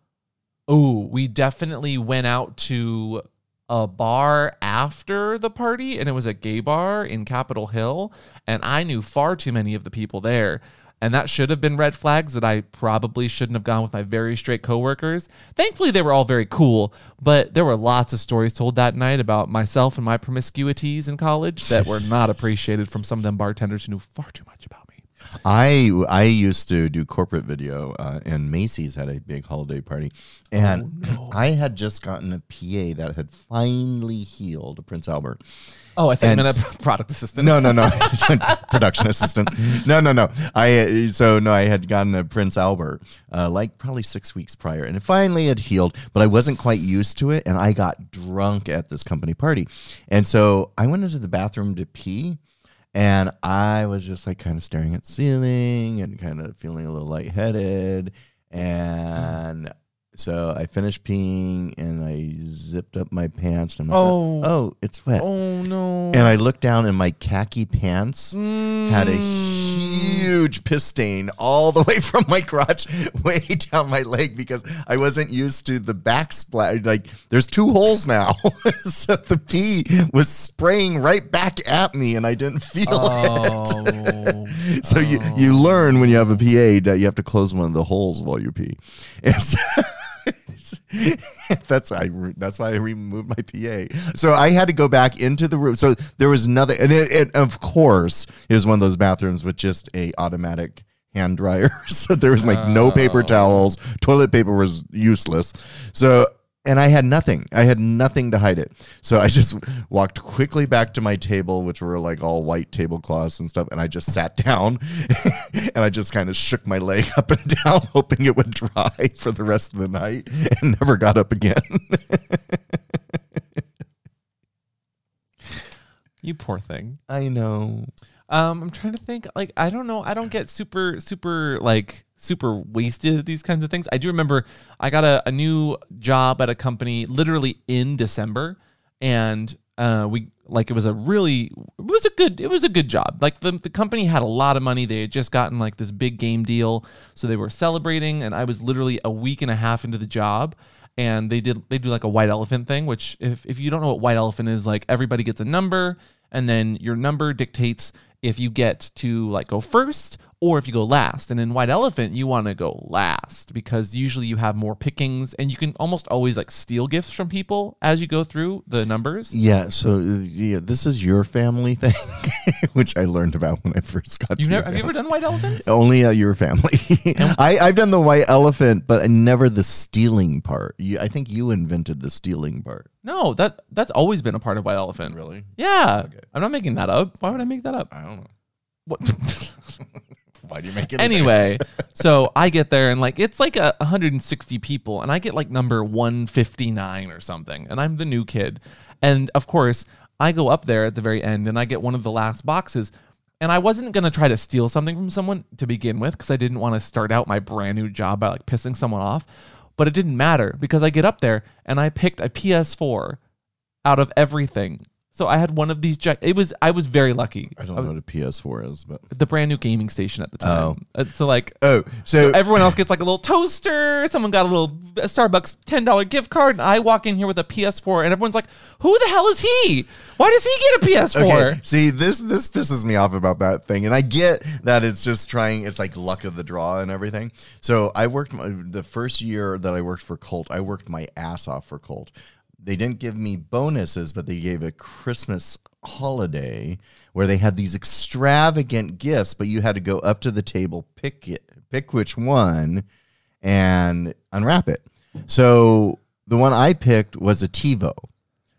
oh, we definitely went out to a bar after the party, and it was a gay bar in Capitol Hill, and I knew far too many of the people there. And that should have been red flags that I probably shouldn't have gone with my very straight coworkers. Thankfully, they were all very cool, but there were lots of stories told that night about myself and my promiscuities in college that were not [LAUGHS] appreciated from some of them bartenders who knew far too much about me. I I used to do corporate video, uh, and Macy's had a big holiday party, and I had just gotten a PA that had finally healed Prince Albert. Oh, I think And I'm s- a [LAUGHS] product assistant. No, no, no, [LAUGHS] production assistant. No, no, no. I so no, I had gotten a Prince Albert uh, like probably six weeks prior, and it finally had healed, but I wasn't quite used to it, and I got drunk at this company party, and so I went into the bathroom to pee. And I was just like kind of staring at ceiling and kind of feeling a little lightheaded. And so I finished peeing and I zipped up my pants. And I'm like, Oh. oh, it's wet. Oh no. And I looked down and my khaki pants had a mm. huge piss stain all the [LAUGHS] way from my crotch way down my leg because I wasn't used to the backsplash. Like there's two holes now. [LAUGHS] so the pee was spraying right back at me and I didn't feel it. Oh. [LAUGHS] So you, you learn when you have a PA that you have to close one of the holes while you pee. And so- [LAUGHS] that's I that's why I removed my PA. So I had to go back into the room. So there was nothing, and it, it, of course it was one of those bathrooms with just a automatic hand dryer. [LAUGHS] So there was like no paper oh. towels. Toilet paper was useless. So and I had nothing. I had nothing to hide it. So I just walked quickly back to my table, which were like all white tablecloths and stuff, and I just sat [LAUGHS] down and I just kind of shook my leg up and down, [LAUGHS] hoping it would dry for the rest of the night, and never got up again. [LAUGHS] you poor thing. I know. Um, I'm trying to think. Like, I don't know. I don't get super, super like super wasted at these kinds of things. I do remember I got a, a new job at a company literally in December, and Uh, we like it was a really it was a good it was a good job. Like the the company had a lot of money. They had just gotten like this big game deal, so they were celebrating. And I was literally a week and a half into the job, and they did they do like a white elephant thing. Which if if you don't know what white elephant is, like everybody gets a number, and then your number dictates if you get to like go first or if you go last. And in White Elephant, you want to go last because usually you have more pickings and you can almost always like steal gifts from people as you go through the numbers. Yeah, so uh, yeah, this is your family thing, [LAUGHS] which I learned about when I first got You to never have you ever done White Elephant? Only uh, your family. [LAUGHS] I, I've done the white elephant, but never the stealing part. You, I think you invented the stealing part. No, that that's always been a part of White Elephant. Really? Yeah. I'm not making that up. Why would I make that up? I don't know. What? [LAUGHS] Why do you make it? anyway, so I get there and like it's like a 160 people, and I get like number 159 or something, and I'm the new kid, and of course I go up there at the very end and I get one of the last boxes. And I wasn't gonna try to steal something from someone to begin with because I didn't want to start out my brand new job by like pissing someone off. But it didn't matter because I get up there and I picked a PS4 out of everything. So I had one of these. gi- It was I was very lucky. I don't know what a PS4 is, but The brand new gaming station at the time. Uh, So like oh, so everyone else gets like a little toaster. Someone got a little Starbucks ten dollar gift card, and I walk in here with a PS4, and everyone's like, "Who the hell is he? Why does he get a PS4?" Okay, see this this pisses me off about that thing, and I get that it's just trying. It's like luck of the draw and everything. So I worked my, the first year that I worked for Colt. I worked my ass off for Colt. They didn't give me bonuses, but they gave a Christmas holiday where they had these extravagant gifts. But you had to go up to the table, pick it, pick which one, and unwrap it. So the one I picked was a TiVo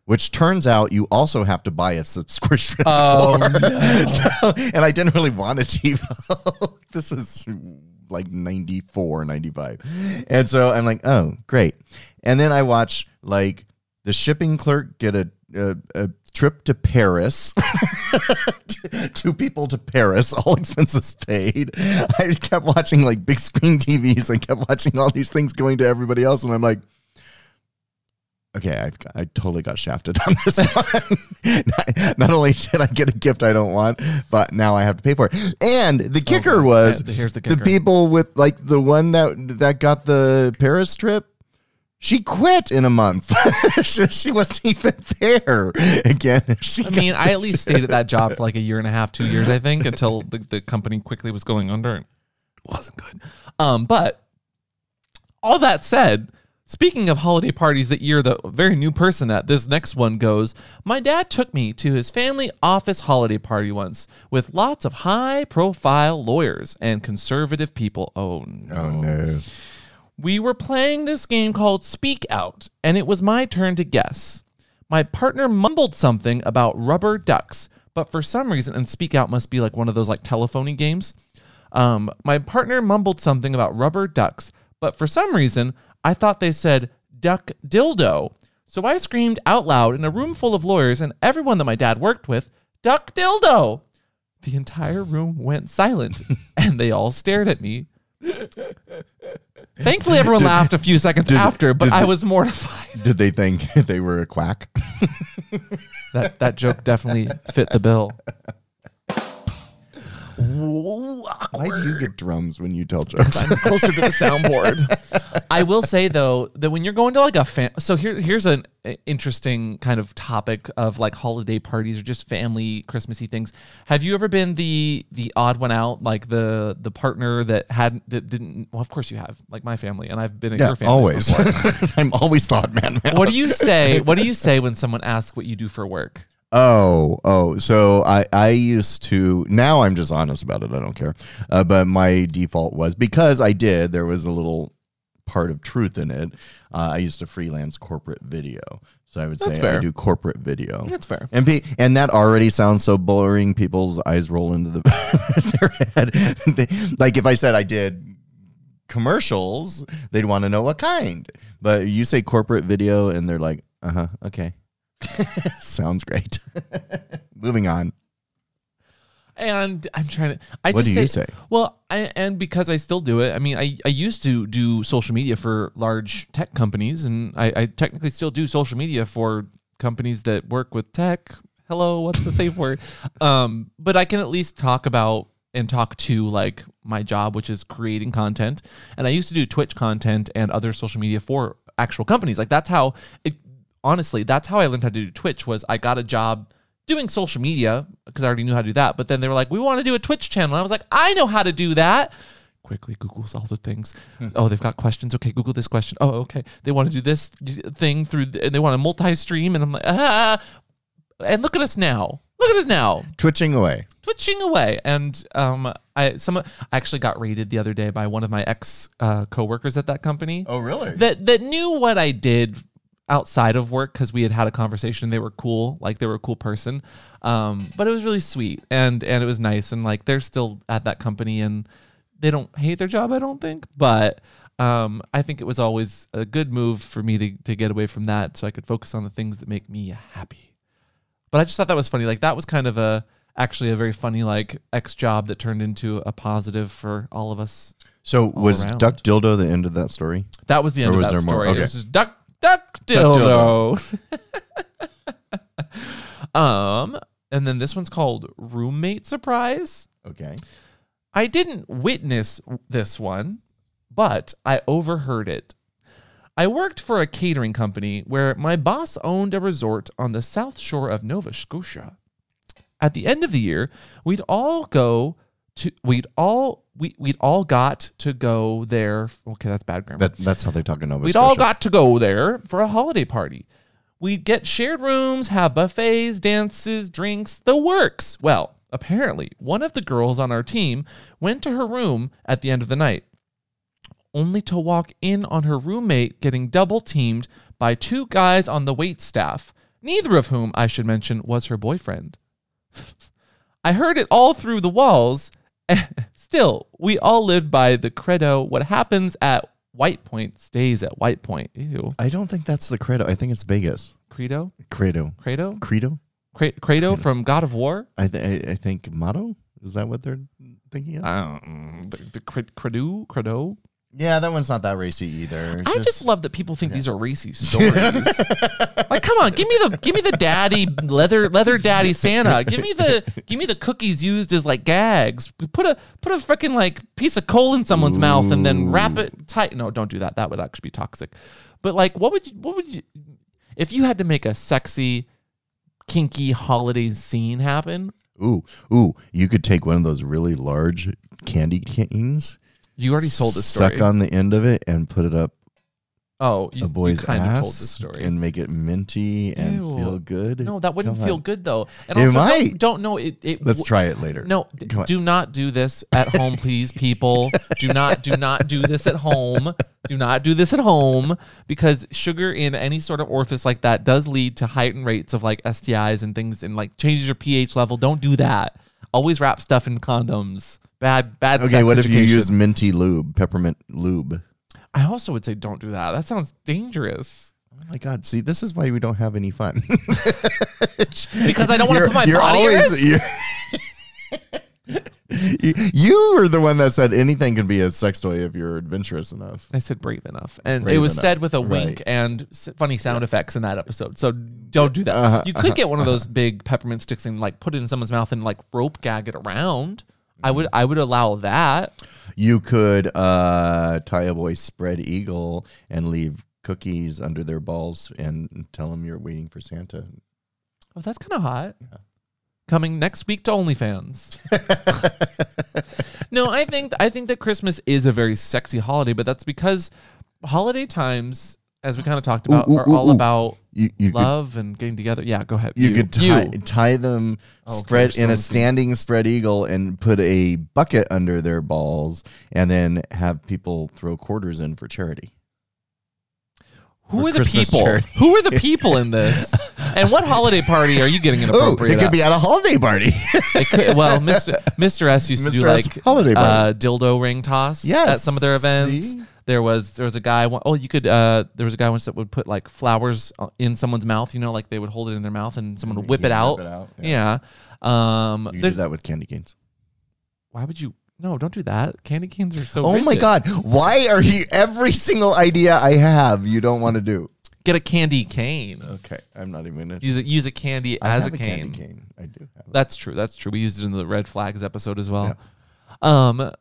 which turns out you also have to buy a subscription [LAUGHS] Oh, for. no. [LAUGHS] So, and I didn't really want a TiVo. [LAUGHS] this was like 94, 95. And so I'm like, oh, great. And then I watch like the shipping clerk get a, a, a trip to Paris, [LAUGHS] two people to Paris, all expenses paid. I kept watching like big screen TVs. I kept watching all these things going to everybody else. And I'm like, okay, I've got, I totally got shafted on this [LAUGHS] one. not, not only did I get a gift I don't want, but now I have to pay for it. And the kicker oh, Okay. was Yeah, here's the the people with like the one that that got the Paris trip. She quit in a month. [LAUGHS] she, she wasn't even there again. [LAUGHS] She I mean, I at least stayed at that job for like a year and a half, two years, I think, until the, the company quickly was going under and it wasn't good. Um, but all that said, speaking of holiday parties that you're the very new person at, this next one goes. My dad took me to his family office holiday party once with lots of high profile lawyers and conservative people. Oh no. Oh no! We were playing this game called Speak Out, and it was my turn to guess. My partner mumbled something about rubber ducks, but for some reason, and Speak Out must be like one of those like telephony games. Um, my partner mumbled something about rubber ducks, but for some reason, I thought they said duck dildo. So I screamed out loud in a room full of lawyers and everyone that my dad worked with, duck dildo. The entire room went silent, [LAUGHS] and they all stared at me. Thankfully, [LAUGHS] everyone laughed a few seconds after, but I was mortified. Did they think [LAUGHS] they were a quack? That that joke definitely fit the bill. [LAUGHS] Why do you get drums when you tell jokes? I'm closer to the soundboard. [LAUGHS] I will say though that when you're going to like a fan, so here here's an uh, interesting kind of topic of like holiday parties or just family Christmassy things. Have you ever been the the odd one out, like the the partner that had that didn't? Well, of course you have, like my family, and I've been at yeah, your family. always. [LAUGHS] I'm always thought man. man. What do you say? What do you [LAUGHS] say when someone asks what you do for work? Oh, oh. So I I used to. Now I'm just honest about it. I don't care. Uh, but my default was because I did. There was a little part of truth in it. Uh, I used to freelance corporate video, so I would That's say fair. I do corporate video. That's fair. And pe- and that already sounds so boring. People's eyes roll into the [LAUGHS] their head. They- like if I said I did commercials, they'd want to know what kind. But you say corporate video, and they're like, uh huh, okay, [LAUGHS] sounds great. [LAUGHS] Moving on. And I'm trying to. I What just do you say? Well, I, and because I still do it. I mean, I, I used to do social media for large tech companies, and I, I technically still do social media for companies that work with tech. Hello, what's the safe word? [LAUGHS] Um, but I can at least talk about and talk to like my job, which is creating content. And I used to do Twitch content and other social media for actual companies. Like that's how it honestly, that's how I learned how to do Twitch was I got a job doing social media because I already knew how to do that. But then they were like, we want to do a Twitch channel. And I was like, I know how to do that. Quickly Googles all the things. oh, they've got questions. Okay, Google this question. Oh, okay. They want to do this thing through, and they want to multi-stream. And I'm like, ah. And look at us now. Look at us now Twitching away. twitching away. And um, I some I actually got rated the other day by one of my ex uh, coworkers at that company Oh, really? that that knew what I did outside of work because we had had a conversation. They were cool, like they were a cool person. Um, but it was really sweet and and it was nice. And like they're still at that company and they don't hate their job. I don't think, but. Um, I think it was always a good move for me to, to get away from that so I could focus on the things that make me happy. But I just thought that was funny. Like that was kind of a actually a very funny like ex job that turned into a positive for all of us. so was around. Duck Dildo the end of that story? That was the end Or of that there more? story. Okay. It was just duck duck dildo. [LAUGHS] um, and then this one's called roommate surprise. Okay. I didn't witness this one, but I overheard it. I worked for a catering company where my boss owned a resort on the south shore of Nova Scotia. At the end of the year, we'd all go to we'd all we we'd all got to go there. Okay, that's bad grammar. That that's how they talk in Nova We'd Scotia. all got to go there for a holiday party. We'd get shared rooms, have buffets, dances, drinks, the works. Well, apparently, one of the girls on our team went to her room at the end of the night, only to walk in on her roommate getting double teamed by two guys on the wait staff, neither of whom, I should mention, was her boyfriend. [LAUGHS] I heard it all through the walls. [LAUGHS] Still, we all live by the credo what happens at White Point stays at White Point. Ew. I don't think that's the credo. I think it's Vegas. Credo? Credo. Credo? Credo. Cre- Credo from God of War? I th- I, I think motto. Is that what they're thinking of? I don't mm, the, the cre- credo? Credo? yeah, that one's not that racy either. It's I just love that people think these are racy stories. [LAUGHS] like, come on, give me the give me the daddy leather leather daddy Santa. Give me the give me the cookies used as like gags. Put a put a freaking like piece of coal in someone's mouth and then wrap it tight. No, don't do that. That would actually be toxic. But like, what would you what would you if you had to make a sexy, kinky holiday scene happen? Ooh, ooh! You could take one of those really large candy canes, You already told this story. suck on the end of it, and put it up oh, you, a boy's you kind ass of told this story. and make it minty and Ew. feel good. No, that wouldn't Come feel on. good though. And It also, don't- might. Don't, know it. it Let's w- try it later. No, d- do not do this at home, please, people. do not, do not do this at home. Do not do this at home because sugar in any sort of orifice like that does lead to heightened rates of like STIs and things, and like changes your pH level. Don't do that. Always wrap stuff in condoms. Bad, bad. Okay, what if you use minty lube, peppermint lube? I also would say don't do that. That sounds dangerous. Oh my god! See, this is why we don't have any fun. [LAUGHS] Because I don't want to put my you're body at always- risk. you're- [LAUGHS] you, you were the one that said anything can be a sex toy if you're adventurous enough. I said brave enough, and it was enough. said with a wink Right. and s- funny sound effects in that episode. So don't do that. Uh-huh, you could get one of those big peppermint sticks and like put it in someone's mouth and like rope gag it around. I would I would allow that. You could uh, tie a boy spread eagle and leave cookies under their balls and tell them you're waiting for Santa. Oh, that's kind of hot. Coming next week to OnlyFans. [LAUGHS] no, I think I think that Christmas is a very sexy holiday, but that's because holiday times, as we kind of talked about, Ooh, ooh, are ooh, all about You, you could love and getting together. Yeah, go ahead. You, could tie, You. tie them Oh, spread in a standing spread eagle and put a bucket under their balls and then have people throw quarters in for charity. Who for are the Christmas people? charity. Who are the people in this? [LAUGHS] and what holiday party are you getting Oh, inappropriate? it could at? be at a holiday party. It could- well, Mr. [LAUGHS] Mr. S used to do S like holiday party. uh, dildo ring toss Yes, at some of their events. see? There was there was a guy. one- Oh, you could. Uh, there was a guy once that would put like flowers uh, in someone's mouth. You know, like they would hold it in their mouth and someone would whip it out. it out, Yeah. Um. You do that with candy canes. Why would you? No, don't do that. Candy canes are so. Oh my god! Why are you every single idea I have you don't want to do? Get a candy cane. Okay, I'm not even gonna. Use a use a candy I as have a cane. candy cane. I do. That's true. That's true. We used it in the red flags episode as well. Um,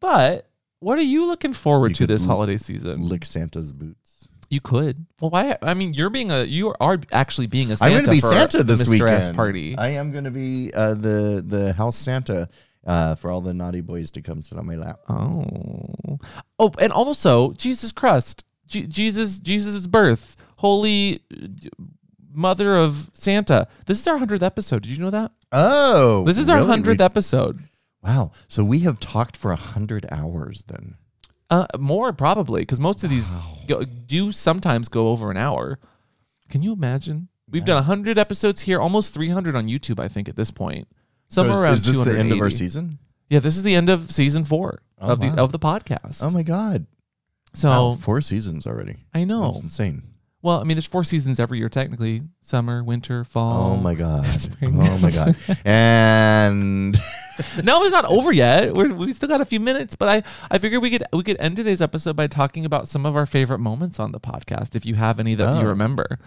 but what are you looking forward You to this holiday season? Lick Santa's boots. You could. Well, why? I mean, you're being a you are actually being a I'm Santa going to be Santa this Mr. weekend. S party. I am going to be uh, the the house Santa uh, for all the naughty boys to come sit on my lap. oh, oh, and also Jesus Christ, Je- Jesus, Jesus' birth, Holy uh, Mother of Santa. This is our hundredth episode. Did you know that? Oh, This is our hundredth We- episode. Wow. So we have talked for a hundred hours then. Uh, more probably because most of these Wow. go, do sometimes go over an hour. Can you imagine? We've done 100 episodes here, almost 300 on YouTube, I think, at this point. Somewhere so around is this the end of our season? Yeah, this is the end of season four Oh, of the of the podcast. Oh my god. so Wow, four seasons already. I That's know. insane. Well, I mean, there's four seasons every year, technically: summer, winter, fall. Oh my god. [LAUGHS] Spring. Oh my god. [LAUGHS] And [LAUGHS] no, it's not over yet. We're, we still got a few minutes, but I, I figured we could we could end today's episode by talking about some of our favorite moments on the podcast, if you have any that you Oh. remember.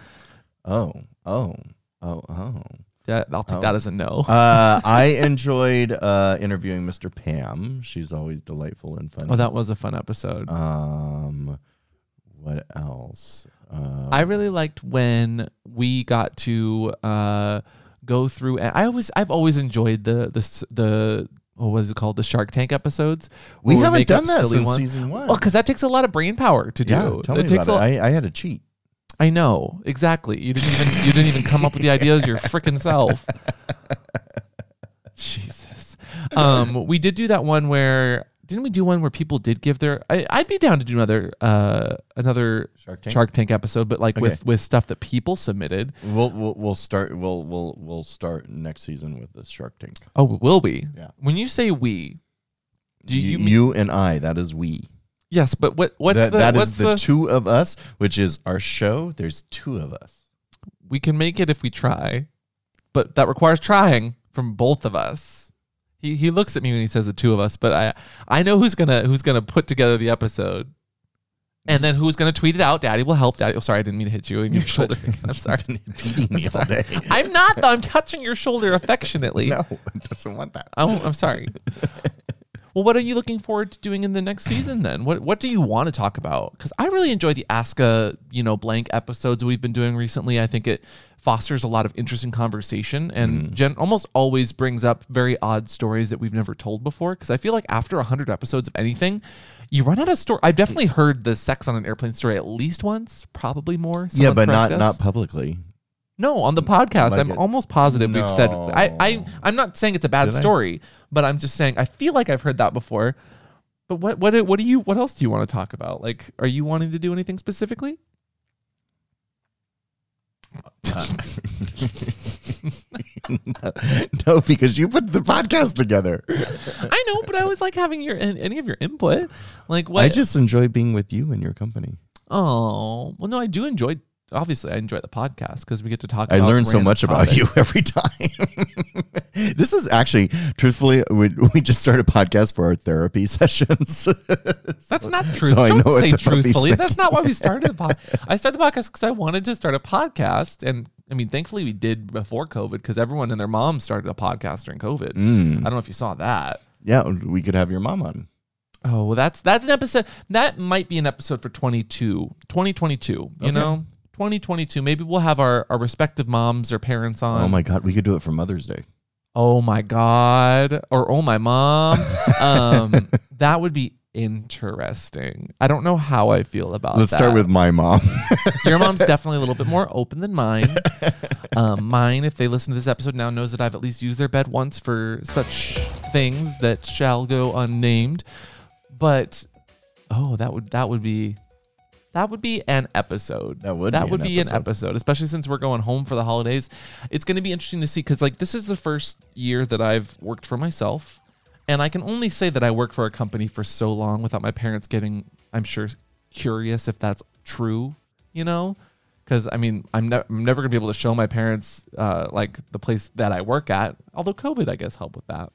oh, oh, oh, oh. That I'll take Oh. that as a no. Uh, I [LAUGHS] enjoyed uh, interviewing Mr. Pam. She's always delightful and fun. oh, that was a fun episode. Um, what else? Um, I really liked when we got to uh, go through. And I always, I've always enjoyed the the the oh, what is it called? The Shark Tank episodes. we haven't done that since ones. season one. Well, because that takes a lot of brain power to do. yeah, tell it me takes about a it. I, I had to cheat. I know exactly. You didn't even you didn't even come up with the ideas your freaking self. [LAUGHS] Jesus. Um, we did do that one where didn't we do one where people did give their? I, I'd be down to do another uh another Shark Tank? Shark Tank episode, but like with Okay. with stuff that people submitted. We'll, we'll we'll start. We'll we'll we'll start next season with the Shark Tank. Oh, will we? Yeah. When you say we, do you, you, mean you and I? That is we. yes? But what what's that the that what's is the, two of us, which is our show. There's two of us. we can make it if we try, but that requires trying from both of us. He he looks at me when he says the two of us, but I I know who's gonna who's gonna put together the episode, and then who's gonna tweet it out. Daddy will help. Daddy. Oh, sorry, I didn't mean to hit you in your [LAUGHS] shoulder. I'm sorry. Beating me all day. I'm not though. I'm touching your shoulder affectionately. [LAUGHS] no, it doesn't want that. Oh, I'm sorry. [LAUGHS] well, what are you looking forward to doing in the next season then? What What do you want to talk about? Because I really enjoy the Ask a you know blank episodes we've been doing recently. I think it fosters a lot of interesting conversation and mm. Jen almost always brings up very odd stories that we've never told before. Because I feel like after hundred episodes of anything. You run out of story. I've definitely heard the sex on an airplane story at least once, probably more. yeah, but not us. not publicly. No, on the mm, podcast, Like I'm it- almost positive we've said. I, I I'm not saying it's a bad Did I? story, but I'm just saying I feel like I've heard that before. But what, what, what do you, what else do you want to talk about? Like, are you wanting to do anything specifically? [LAUGHS] no, because you put the podcast together. I know, but I always like having your any of your input. Like, what? I just enjoy being with you and your company. oh, well, no, I do enjoy. Obviously, I enjoy the podcast because we get to talk. I learn so much about you [LAUGHS] every time. [LAUGHS] this is actually, truthfully, we, we just started a podcast for our therapy [LAUGHS] sessions. That's not true. So I Don't say truthfully. That's not why we started the podcast. I started the podcast because I wanted to start a podcast, and I mean, thankfully, we did before COVID because everyone and their mom started a podcast during COVID. Mm. I don't know if you saw that. Yeah, we could have your mom on. Oh, well, that's that's an episode. That might be an episode for 22, 2022. You Okay. know, 2022. Maybe we'll have our, our respective moms or parents on. oh my God, we could do it for Mother's Day. Oh my god, or oh my mom. [LAUGHS] um, that would be interesting. I don't know how I feel about that. Let's that. start with my mom. [LAUGHS] Your mom's [LAUGHS] definitely a little bit more open than mine. Um, mine, if they listen to this episode now, knows that I've at least used their bed once for such things that shall go unnamed. But oh, that would that would be that would be an episode. That would that be would an be an episode. episode, especially since we're going home for the holidays. It's going to be interesting to see because like this is the first year that I've worked for myself, and I can only say that I worked for a company for so long without my parents getting, I'm sure, curious if that's true. You know, because I mean, I'm, ne- I'm never gonna be able to show my parents uh, like the place that I work at. Although COVID, I guess, helped with that.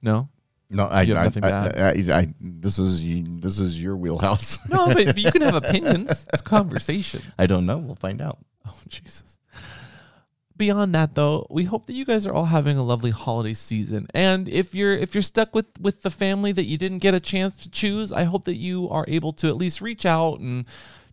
No, No, I, I, I, I, this is this is your wheelhouse. No, but, you can have [LAUGHS] opinions. It's conversation. I don't know. We'll find out. Oh Jesus. Beyond that though, we hope that you guys are all having a lovely holiday season. And if you're if you're stuck with with the family that you didn't get a chance to choose, I hope that you are able to at least reach out and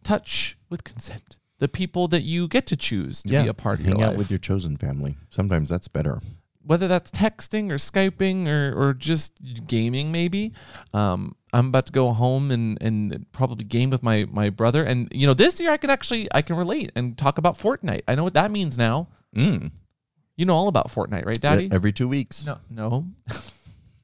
touch with consent the people that you get to choose to be a part of hang out life. with your chosen family. Sometimes that's better. Whether that's texting or skyping or, or just gaming maybe um, i'm about to go home and, and probably game with my, my brother and you know this year i can actually i can relate and talk about fortnite i know what that means now Mm. you know all about fortnite right daddy Every two weeks. no no [LAUGHS]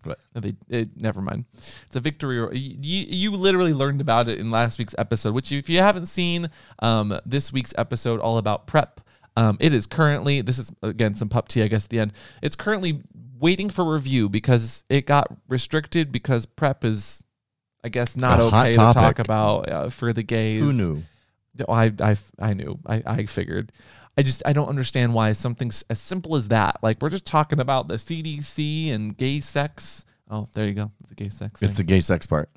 What? No, they, it, never mind. It's a victory. You you literally learned about it in last week's episode, which if you haven't seen um, this week's episode all about prep, um, it is currently, this is again some pup tea, I guess, at the end. It's currently waiting for review because it got restricted because prep is, I guess, not A okay to talk about uh, for the gays. Who knew? I, I, I knew. I, I figured. I just I don't understand why something as simple as that. Like we're just talking about the CDC and gay sex. Oh, there you go. It's the gay sex. It's the gay sex part.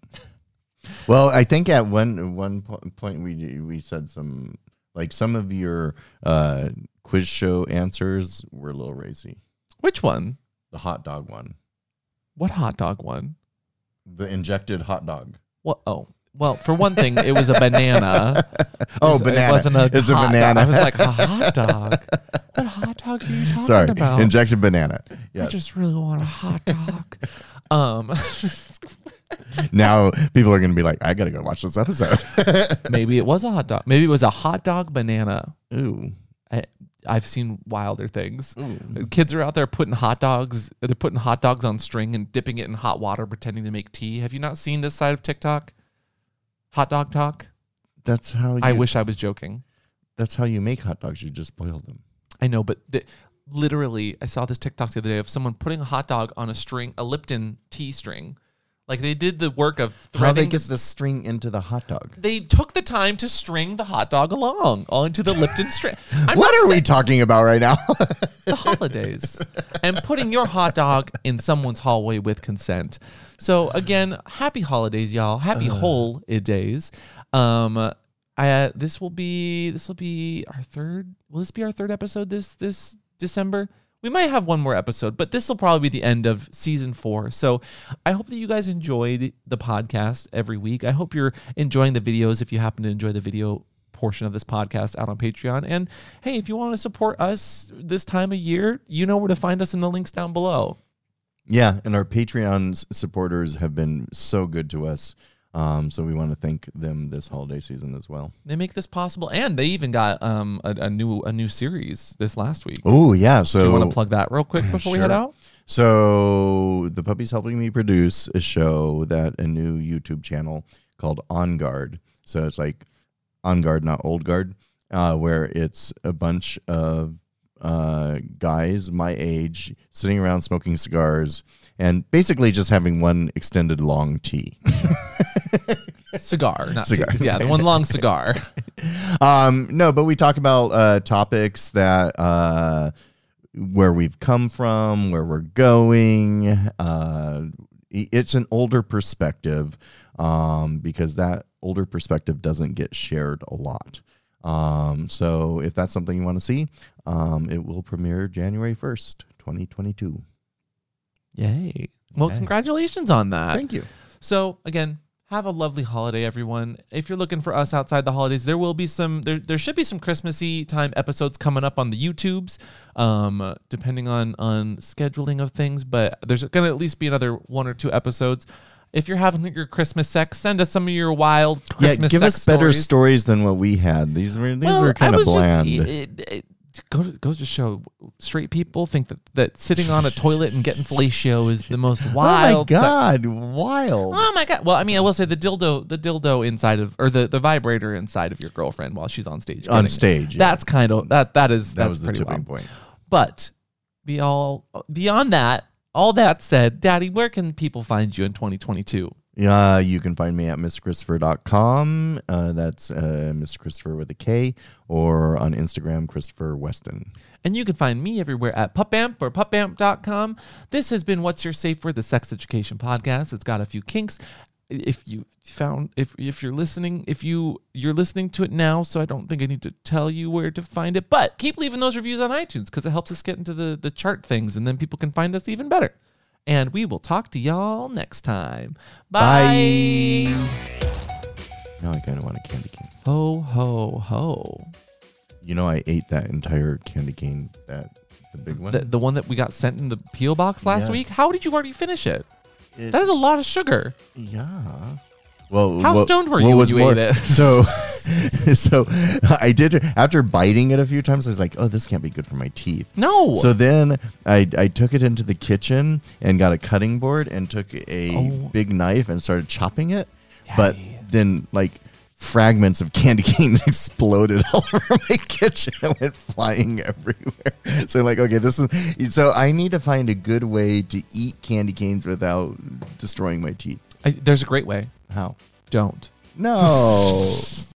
well, I think at one one po- point we we said some like some of your uh, quiz show answers were a little racy. Which one? The hot dog one, What hot dog one? the injected hot dog. What? Oh, well, for one thing, it was a banana. [LAUGHS] Oh, was- banana! It wasn't a it's a hot dog. banana. I was like, a hot dog. What hot dog are you talking [LAUGHS] Sorry, about? injected banana. I just really want a hot dog. [LAUGHS] um, [LAUGHS] now people are going to be like, I got to go watch this episode. [LAUGHS] maybe it was a hot dog. Maybe it was a hot dog banana. Ooh. I, I've seen wilder things. Ooh. Kids are out there putting hot dogs. They're putting hot dogs on string and dipping it in hot water, pretending to make tea. Have you not seen this side of TikTok? Hot dog talk. That's how you, I wish I was joking. that's how you make hot dogs. You just boil them. I know, but the, literally, I saw this TikTok the other day of someone putting a hot dog on a string, a Lipton tea string. Like they did the work of How they get the- string into the hot dog? they took the time to string the hot dog along onto the Lipton string. [LAUGHS] What are we talking about right now? [LAUGHS] the holidays and putting your hot dog in someone's hallway with consent. So again, happy holidays, y'all. Happy whole days. Um, I this will be this will be our third. Will this be our third episode this this December? We might have one more episode, but this will probably be the end of season four. So I hope that you guys enjoyed the podcast every week. I hope you're enjoying the videos if you happen to enjoy the video portion of this podcast out on Patreon. And hey, if you want to support us this time of year, you know where to find us in the links down below. Yeah, and our Patreon supporters have been so good to us. Um, so we want to thank them this holiday season as well. They make this possible, and they even got um a, a new a new series this last week. Oh yeah, Do you want to plug that real quick [CLEARS THROAT] before we head out? So the puppy's helping me produce a show that a new YouTube channel called On Guard. So it's like On Guard, not Old Guard, uh, where it's a bunch of uh, guys my age sitting around smoking cigars and basically just having one extended long tea. [LAUGHS] Cigar, not Cigar. cigar. Yeah, the one long [LAUGHS] cigar. um, no, but we talk about uh, topics that uh, where we've come from, where we're going. Uh, it's an older perspective um, because that older perspective doesn't get shared a lot. Um, so if that's something you want to see, um, it will premiere January first, twenty twenty two. Yay! Well, Okay. congratulations on that. Thank you. So again, have a lovely holiday, everyone. If you're looking for us outside the holidays, there will be some. There, there should be some Christmassy time episodes coming up on the YouTubes, um, depending on on scheduling of things. But there's going to at least be another one or two episodes. If you're having your Christmas sex, send us some of your wild Christmas yeah, give us better stories. stories than what we had. These were these Well, were kind of was just- bland. it, it, go to, goes to show straight people think that, that sitting on a toilet and getting fellatio is the most wild. [LAUGHS] oh my wild. sex. god, wild! Oh my god! Well, I mean, I will say the dildo, the dildo inside of, or the, the vibrator inside of your girlfriend while she's on stage. On it. stage, yeah. That's kind of that. That is that was the tipping wild. point. But be all beyond that. All that said, Daddy, where can people find you in 2022? Yeah, you can find me at mrkristopher.com. Uh, that's uh, Mr. Kristopher with a K, or on Instagram, Kristopher Weston. And you can find me everywhere at pupamp or pupamp.com. This has been What's Your Safe Word, the sex education podcast. It's got a few kinks. If you found if if you're listening, if you you're listening to it now, so I don't think I need to tell you where to find it. But keep leaving those reviews on iTunes because it helps us get into the the chart things, and then people can find us even better. And we will talk to y'all next time. Bye. Now I kind of want a candy cane. Ho ho ho. You know, I ate that entire candy cane, that the big one. The, the one that we got sent in the peel box last Yes. week. How did you already finish it? It- That is a lot of sugar. Yeah. Well, How what- stoned were you when was you more- ate it? [LAUGHS] So, [LAUGHS] so I did after biting it a few times. I was like, "Oh, this can't be good for my teeth." No. So then I I took it into the kitchen and got a cutting board and took a Oh. big knife and started chopping it. But then like fragments of candy [LAUGHS] cane exploded all over my kitchen and went flying everywhere. So I'm like, okay, this is so I need to find a good way to eat candy canes without destroying my teeth. I, there's a great way. How? Don't. No. [LAUGHS]